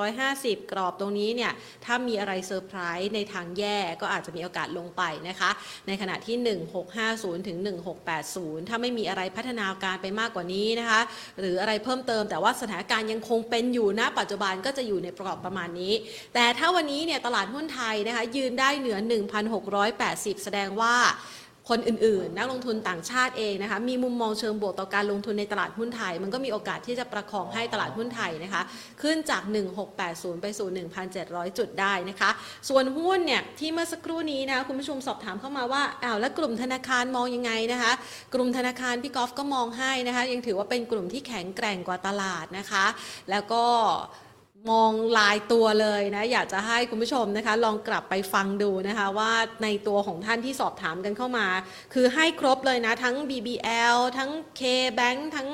1,650 กรอบตรงนี้เนี่ยถ้ามีอะไรเซอร์ไพรส์ในทางแย่ก็อาจจะมีโอกาสลงไปนะคะ ในขณะที่ 1650 ถึง 1680 ถ้าไม่มีอะไรพัฒนาการไปมากกว่านี้นะคะ หรืออะไรเพิ่มเติมแต่ว่าสถานการณ์ยังคงเป็นอยู่นะปัจจุบันก็จะอยู่ในกรอบประมาณนี้ แต่ถ้าวันนี้เนี่ยตลาดหุ้นไทยนะคะยืนได้เหนือ1,680 แสดงว่าคนอื่นๆ นักลงทุนต่างชาติเองนะคะมีมุมมองเชิงบวกต่อการลงทุนในตลาดหุ้นไทย มันก็มีโอกาสที่จะประคองให้ตลาดหุ้นไทยนะคะขึ้นจาก 1680 ไปสู่ 1,700 จุดได้นะคะ ส่วนหุ้นเนี่ยที่เมื่อสักครู่นี้นะคะคุณผู้ชมสอบถามเข้ามาว่าอ้าวแล้วกลุ่มธนาคารมองยังไงนะคะ กลุ่มธนาคารพี่กอล์ฟก็มองให้นะคะยังถือว่าเป็นกลุ่มที่แข็งแกร่งกว่าตลาดนะคะ แล้วก็ มองลายตัวเลยนะ อยากจะให้คุณผู้ชมนะคะ ลองกลับไปฟังดูนะคะ ว่าในตัวของท่านที่สอบถามกันเข้ามา คือให้ครบเลยนะ ทั้ง BBL ทั้ง K-Bank ทั้ง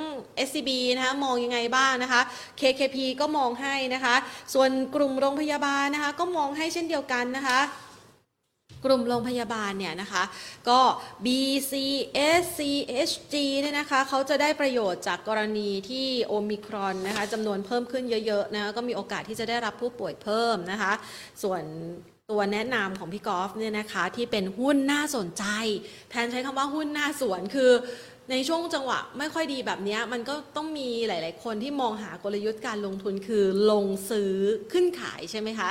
SCB นะคะมองยังไงบ้างนะคะ KKP ก็มองให้นะคะ ส่วนกลุ่มโรงพยาบาลนะคะ ก็มองให้เช่นเดียวกันนะคะ กลุ่มโรงพยาบาลเนี่ยนะคะ ก็ BCSCHG เนี่ยนะคะเขาจะได้ประโยชน์จากกรณีที่โอมิครอนนะคะจำนวนเพิ่มขึ้นเยอะๆนะะก็มีโอกาสที่จะได้รับผู้ป่วยเพิ่มนะคะ ส่วนตัวแนะนำของพี่กอล์ฟเนี่ยนะคะ ที่เป็นหุ้นน่าสนใจ แทนใช้คำว่าหุ้นหน้าสวนคือในช่วงจังหวะไม่ค่อยดีแบบนี้มันก็ต้องมีหลาย ๆ คนที่มองหากลยุทธ์การลงทุนคือลงซื้อขึ้นขายใช่ไหมคะ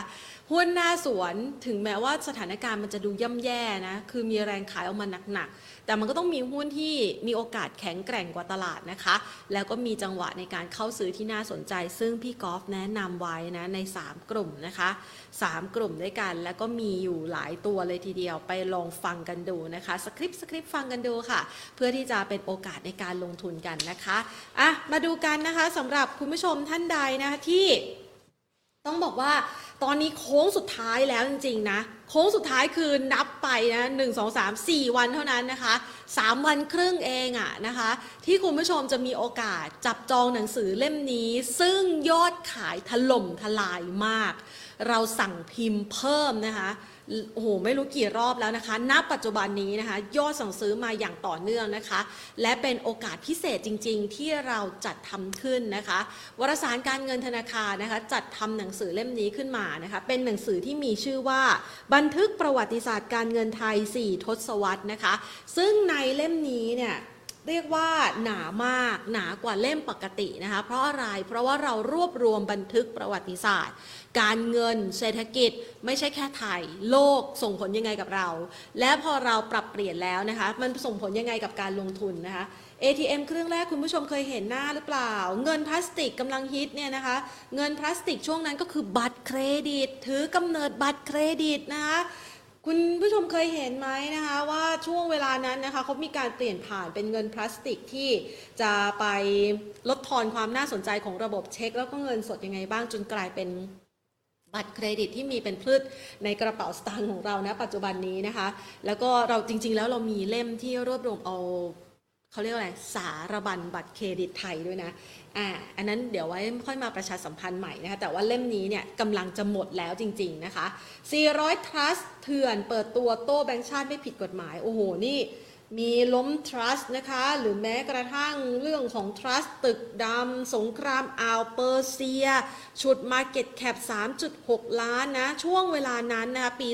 หุ้นหน้าสวนถึงแม้ว่าสถานการณ์มันจะดูย่ำแย่นะคือมีแรงขายออกมาหนักๆ แต่มันก็ต้องมีหุ้นที่มีโอกาสแข็งแกร่งกว่าตลาดนะคะ แล้วก็มีจังหวะในการเข้าซื้อที่น่าสนใจ ซึ่งพี่กอล์ฟแนะนำไว้นะใน 3 กลุ่มนะคะ 3 กลุ่มด้วยกันแล้วก็มีอยู่หลายตัวเลยทีเดียวไปลองฟังกันดูนะคะสคริปต์สคริปต์ฟังกันดูค่ะ เพื่อที่จะเป็นโอกาสในการลงทุนกันนะคะอะมาดูกันนะคะสำหรับคุณผู้ชมท่านใดนะคะที่ต้องบอกว่า ตอนนี้โค้งสุดท้ายแล้วจริงๆนะ โค้งสุดท้ายคือนับไปนะหนึ่งสองสามสี่วันเท่านั้นนะคะสามวันครึ่งเองอะนะคะ ที่คุณผู้ชมจะมีโอกาสจับจองหนังสือเล่มนี้ ซึ่งยอดขายถล่มทลายมาก เราสั่งพิมพ์เพิ่มนะคะ โอ้โหไม่รู้กี่รอบแล้วนะคะ ณ ปัจจุบันนี้นะคะ ยอดสั่งซื้อมาอย่างต่อเนื่องนะคะ และเป็นโอกาสพิเศษจริง ๆ ที่เราจัดทำขึ้นนะคะ วารสารการเงินธนาคารนะคะ จัดทำหนังสือเล่มนี้ขึ้นมานะคะ เป็นหนังสือที่มีชื่อว่า บันทึกประวัติศาสตร์การเงินไทย 4 ทศวรรษนะคะ ซึ่งในเล่มนี้เนี่ยเรียกว่าหนามากหนากว่าเล่มปกตินะคะ เพราะอะไรเพราะว่าเรารวบรวมบันทึกประวัติศาสตร์ การเงิน เศรษฐกิจไม่ใช่แค่ไทย โลกส่งผลยังไงกับเรา และพอเราปรับเปลี่ยนแล้วนะคะ มันส่งผลยังไงกับการลงทุนนะคะ ATM เครื่องแรกคุณผู้ชมเคยเห็นหน้าหรือเปล่า เงินพลาสติกกำลังฮิตเนี่ยนะคะ เงินพลาสติกช่วงนั้นก็คือบัตรเครดิต ถือกำเนิดบัตรเครดิตนะคะคุณผู้ชมเคยเห็นไหมนะคะว่าช่วงเวลานั้นนะคะเขามีการเปลี่ยนผ่านเป็นเงินพลาสติกที่จะไปลดทอนความน่าสนใจของระบบเช็ค แล้วก็เงินสดยังไงบ้างจนกลายเป็น บัตรเครดิตที่มีเป็นพืชในกระเป๋าสตางค์ของเรานะปัจจุบันนี้นะคะ แล้วก็เราจริง ๆ แล้วเรามีเล่มที่รวบรวมเอาเขาเรียกว่าอะไรสารบัญบัตรเครดิตไทยด้วยนะอ่าอันนั้นเดี๋ยวไว้ค่อยมาประชาสัมพันธ์ใหม่นะคะแต่ว่าเล่มนี้เนี่ยกำลังจะหมดแล้วจริง ๆ นะคะ 400 trust เถื่อนเปิดตัวโต้แบงค์ชาติไม่ผิดกฎหมาย โอ้โหนี่ มีล้ม trust นะคะ หรือแม้กระทั่งเรื่องของ trust ตึกดำ สงครามอ่าวเปอร์เซีย ชุด Market Cap 3.6 ล้านนะ ช่วงเวลานั้นนะคะปี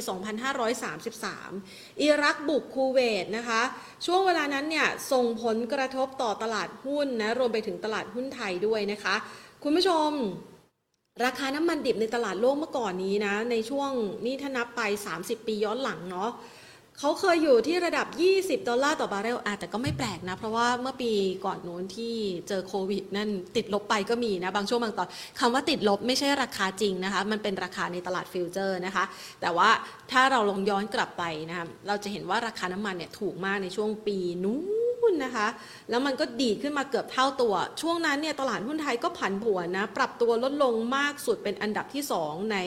2533 อิรักบุกคูเวตนะคะ ช่วงเวลานั้นเนี่ย ส่งผลกระทบต่อตลาดหุ้นนะ รวมไปถึงตลาดหุ้นไทยด้วยนะคะ คุณผู้ชมราคาน้ำมันดิบในตลาดโลกเมื่อก่อนนี้นะ ในช่วงนี่ถ้านับไป 30 ปีย้อนหลังเนาะ เขาเคยอยู่ที่ระดับ 20 ดอลลาร์ต่อบาร์เรลอะแต่ก็ไม่แปลกนะ เพราะว่าเมื่อปีก่อนนู้นที่เจอโควิด นั่นติดลบไปก็มีนะ บางช่วงบางตอนคำว่าติดลบไม่ใช่ราคาจริงนะคะ มันเป็นราคาในตลาด future นะคะ แต่ว่าถ้าเราลองย้อนกลับไปนะคะเราจะเห็นว่าราคาน้ำมันเนี่ยถูกมากในช่วงปีนู้น นะคะ แล้วมันก็ดีขึ้นมาเกือบเท่าตัว ช่วงนั้นเนี่ยตลาดหุ้นไทยก็ผันผวนนะ ปรับตัวลดลงมากสุดเป็นอันดับที่ 2 ใน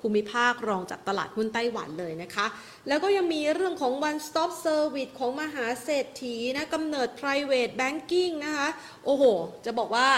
ภูมิภาครองจากตลาดหุ้นไต้หวันเลยนะคะ แล้วก็ยังมีเรื่องของ one stop service ของมหาเศรษฐีนะกำเนิด private banking นะคะ โอ้โห จะบอกว่า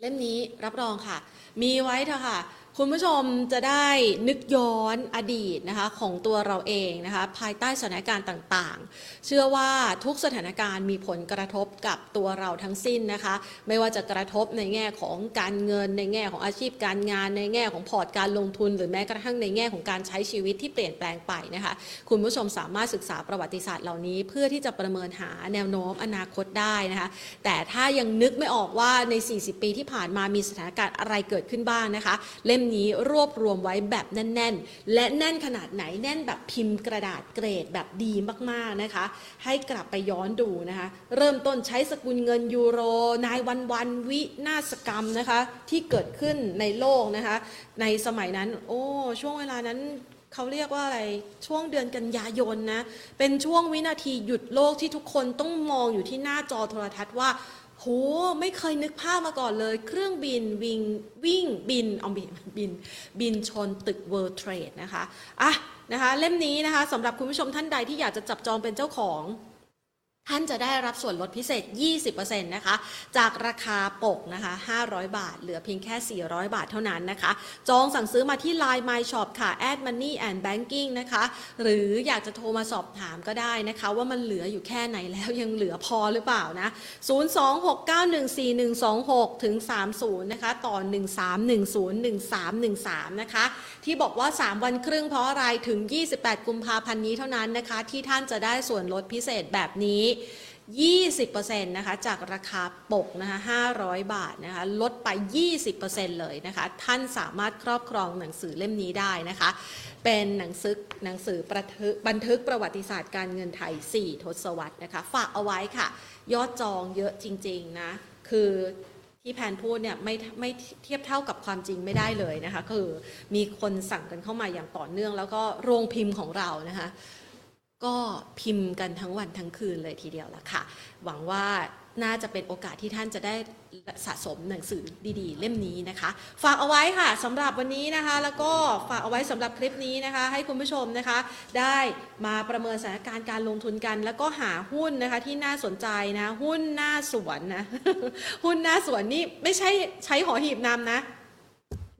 เล่มนี้รับรองค่ะ มีไว้เถอะค่ะ คุณผู้ชมจะได้นึกย้อนอดีตนะคะของตัวเราเองนะคะภายใต้สถานการณ์ต่างๆ เชื่อว่าทุกสถานการณ์มีผลกระทบกับตัวเราทั้งสิ้นนะคะ ไม่ว่าจะกระทบในแง่ของการเงิน ในแง่ของอาชีพการงาน ในแง่ของพอร์ตการลงทุน หรือแม้กระทั่งในแง่ของการใช้ชีวิตที่เปลี่ยนแปลงไปนะคะคุณผู้ชมสามารถศึกษาประวัติศาสตร์เหล่านี้ เพื่อที่จะประเมินหาแนวโน้มอนาคตได้นะคะแต่ถ้ายังนึกไม่ออกว่าใน 40 ปีที่ผ่านมามีสถานการณ์อะไรเกิดขึ้นบ้างนะคะเล่มนี้รวบรวมไว้แบบแน่น ๆ และแน่นขนาดไหนแน่นแบบพิมพ์กระดาษเกรดแบบดีมากๆนะคะ ให้กลับไปย้อนดูนะคะ เริ่มต้นใช้สกุลเงินยูโร นายวันวันวินาศกรรมนะคะ ที่เกิดขึ้นในโลกนะคะ ในสมัยนั้น โอ้ ช่วงเวลานั้นเขาเรียกว่าอะไรช่วงเดือนกันยายนนะ เป็นช่วงวินาทีหยุดโลกที่ทุกคนต้องมองอยู่ที่หน้าจอโทรทัศน์ว่า โหไม่เคยนึกภาพมาก่อนเลย เครื่องบินวิ่งวิ่งบินเอาบินบินบินชนตึก World Trade นะคะอะนะคะเล่มนี้นะคะสำหรับคุณผู้ชมท่านใดที่อยากจะจับจองเป็นเจ้าของ ท่านจะได้รับส่วนลดพิเศษ 20%นะคะ จากราคาปกนะคะ 500 บาท เหลือเพียงแค่ 400 บาทเท่านั้นนะคะ จองสั่งซื้อมาที่ Line My Shop ค่ะ add money and banking นะคะ หรืออยากจะโทรมาสอบถามก็ได้นะคะ ว่ามันเหลืออยู่แค่ไหนแล้วยังเหลือพอหรือเปล่านะ 026914126 ถึง 30 นะคะ ต่อ 13101313 นะคะ ที่บอกว่า 3 วันครึ่งเพราะอะไรถึง 28 กุมภาพันธ์นี้เท่านั้นนะคะ ที่ท่านจะได้ส่วนลดพิเศษแบบนี้20%นะคะจากราคาปกนะคะ500 บาทนะคะลดไป 20%เลยนะคะท่านสามารถครอบครองหนังสือเล่มนี้ได้นะคะ เป็นหนังสือหนังสือประบันทึกประวัติศาสตร์การเงินไทย 4 ทศวรรษนะคะ ฝากเอาไว้ค่ะ ยอดจองเยอะจริงๆนะ คือที่แพนพูดเนี่ยไม่ไม่เทียบเท่ากับความจริงไม่ได้เลยนะคะ คือมีคนสั่งกันเข้ามาอย่างต่อเนื่อง แล้วก็โรงพิมพ์ของเรานะคะ ก็พิมพ์กันทั้งวันทั้งคืนเลยทีเดียวละค่ะ หวังว่าน่าจะเป็นโอกาสที่ท่านจะได้สะสมหนังสือดีๆ เล่มนี้นะคะ ฝากเอาไว้ค่ะสำหรับวันนี้นะคะ แล้วก็ฝากเอาไว้สำหรับคลิปนี้นะคะ ให้คุณผู้ชมนะคะ ได้มาประเมินสถานการณ์การลงทุนกัน แล้วก็หาหุ้นนะคะที่น่าสนใจนะ หุ้นหน้าสวนนะหุ้นหน้าสวนนี่ไม่ใช่ใช้หอหีบนำนะ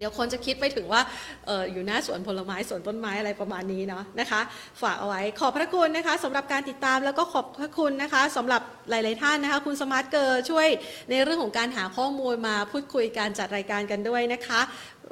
เดี๋ยวคนจะคิดไปถึงว่าอออยู่หน้าสวนผลไม้สวนต้นไม้อะไรประมาณนี้เนาะนะคะ ฝากเอาไว้ขอบพระคุณนะคะสำหรับการติดตามแล้วก็ขอบพระคุณนะคะสำหรับหลาย ๆ ท่านนะคะ คุณสมาร์ทเกิร์ช่วยในเรื่องของการหาข้อมูลมาพูดคุยการจัดรายการกันด้วยนะคะ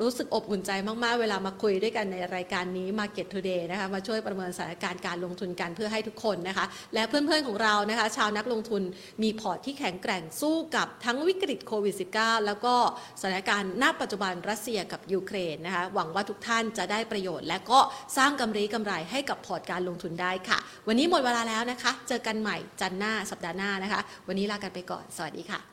รู้สึกอบอุ่นใจมาก ๆ เวลามาคุยด้วยกันในรายการนี้ Market Today นะคะมาช่วยประเมินสถานการณ์การลงทุนกันเพื่อให้ทุกคนนะคะ และเพื่อน ๆ ของเรานะคะ ชาวนักลงทุนมีพอร์ตที่แข็งแกร่งสู้กับทั้งวิกฤตโควิด -19 แล้วก็สถานการณ์ณปัจจุบันรัสเซียกับยูเครนนะคะ หวังว่าทุกท่านจะได้ประโยชน์ และก็สร้างกำไรกำไรให้กับพอร์ตการลงทุนได้ค่ะ วันนี้หมดเวลาแล้วนะคะ เจอกันใหม่จันทร์หน้าสัปดาห์หน้านะคะ วันนี้ลากันไปก่อนสวัสดีค่ะ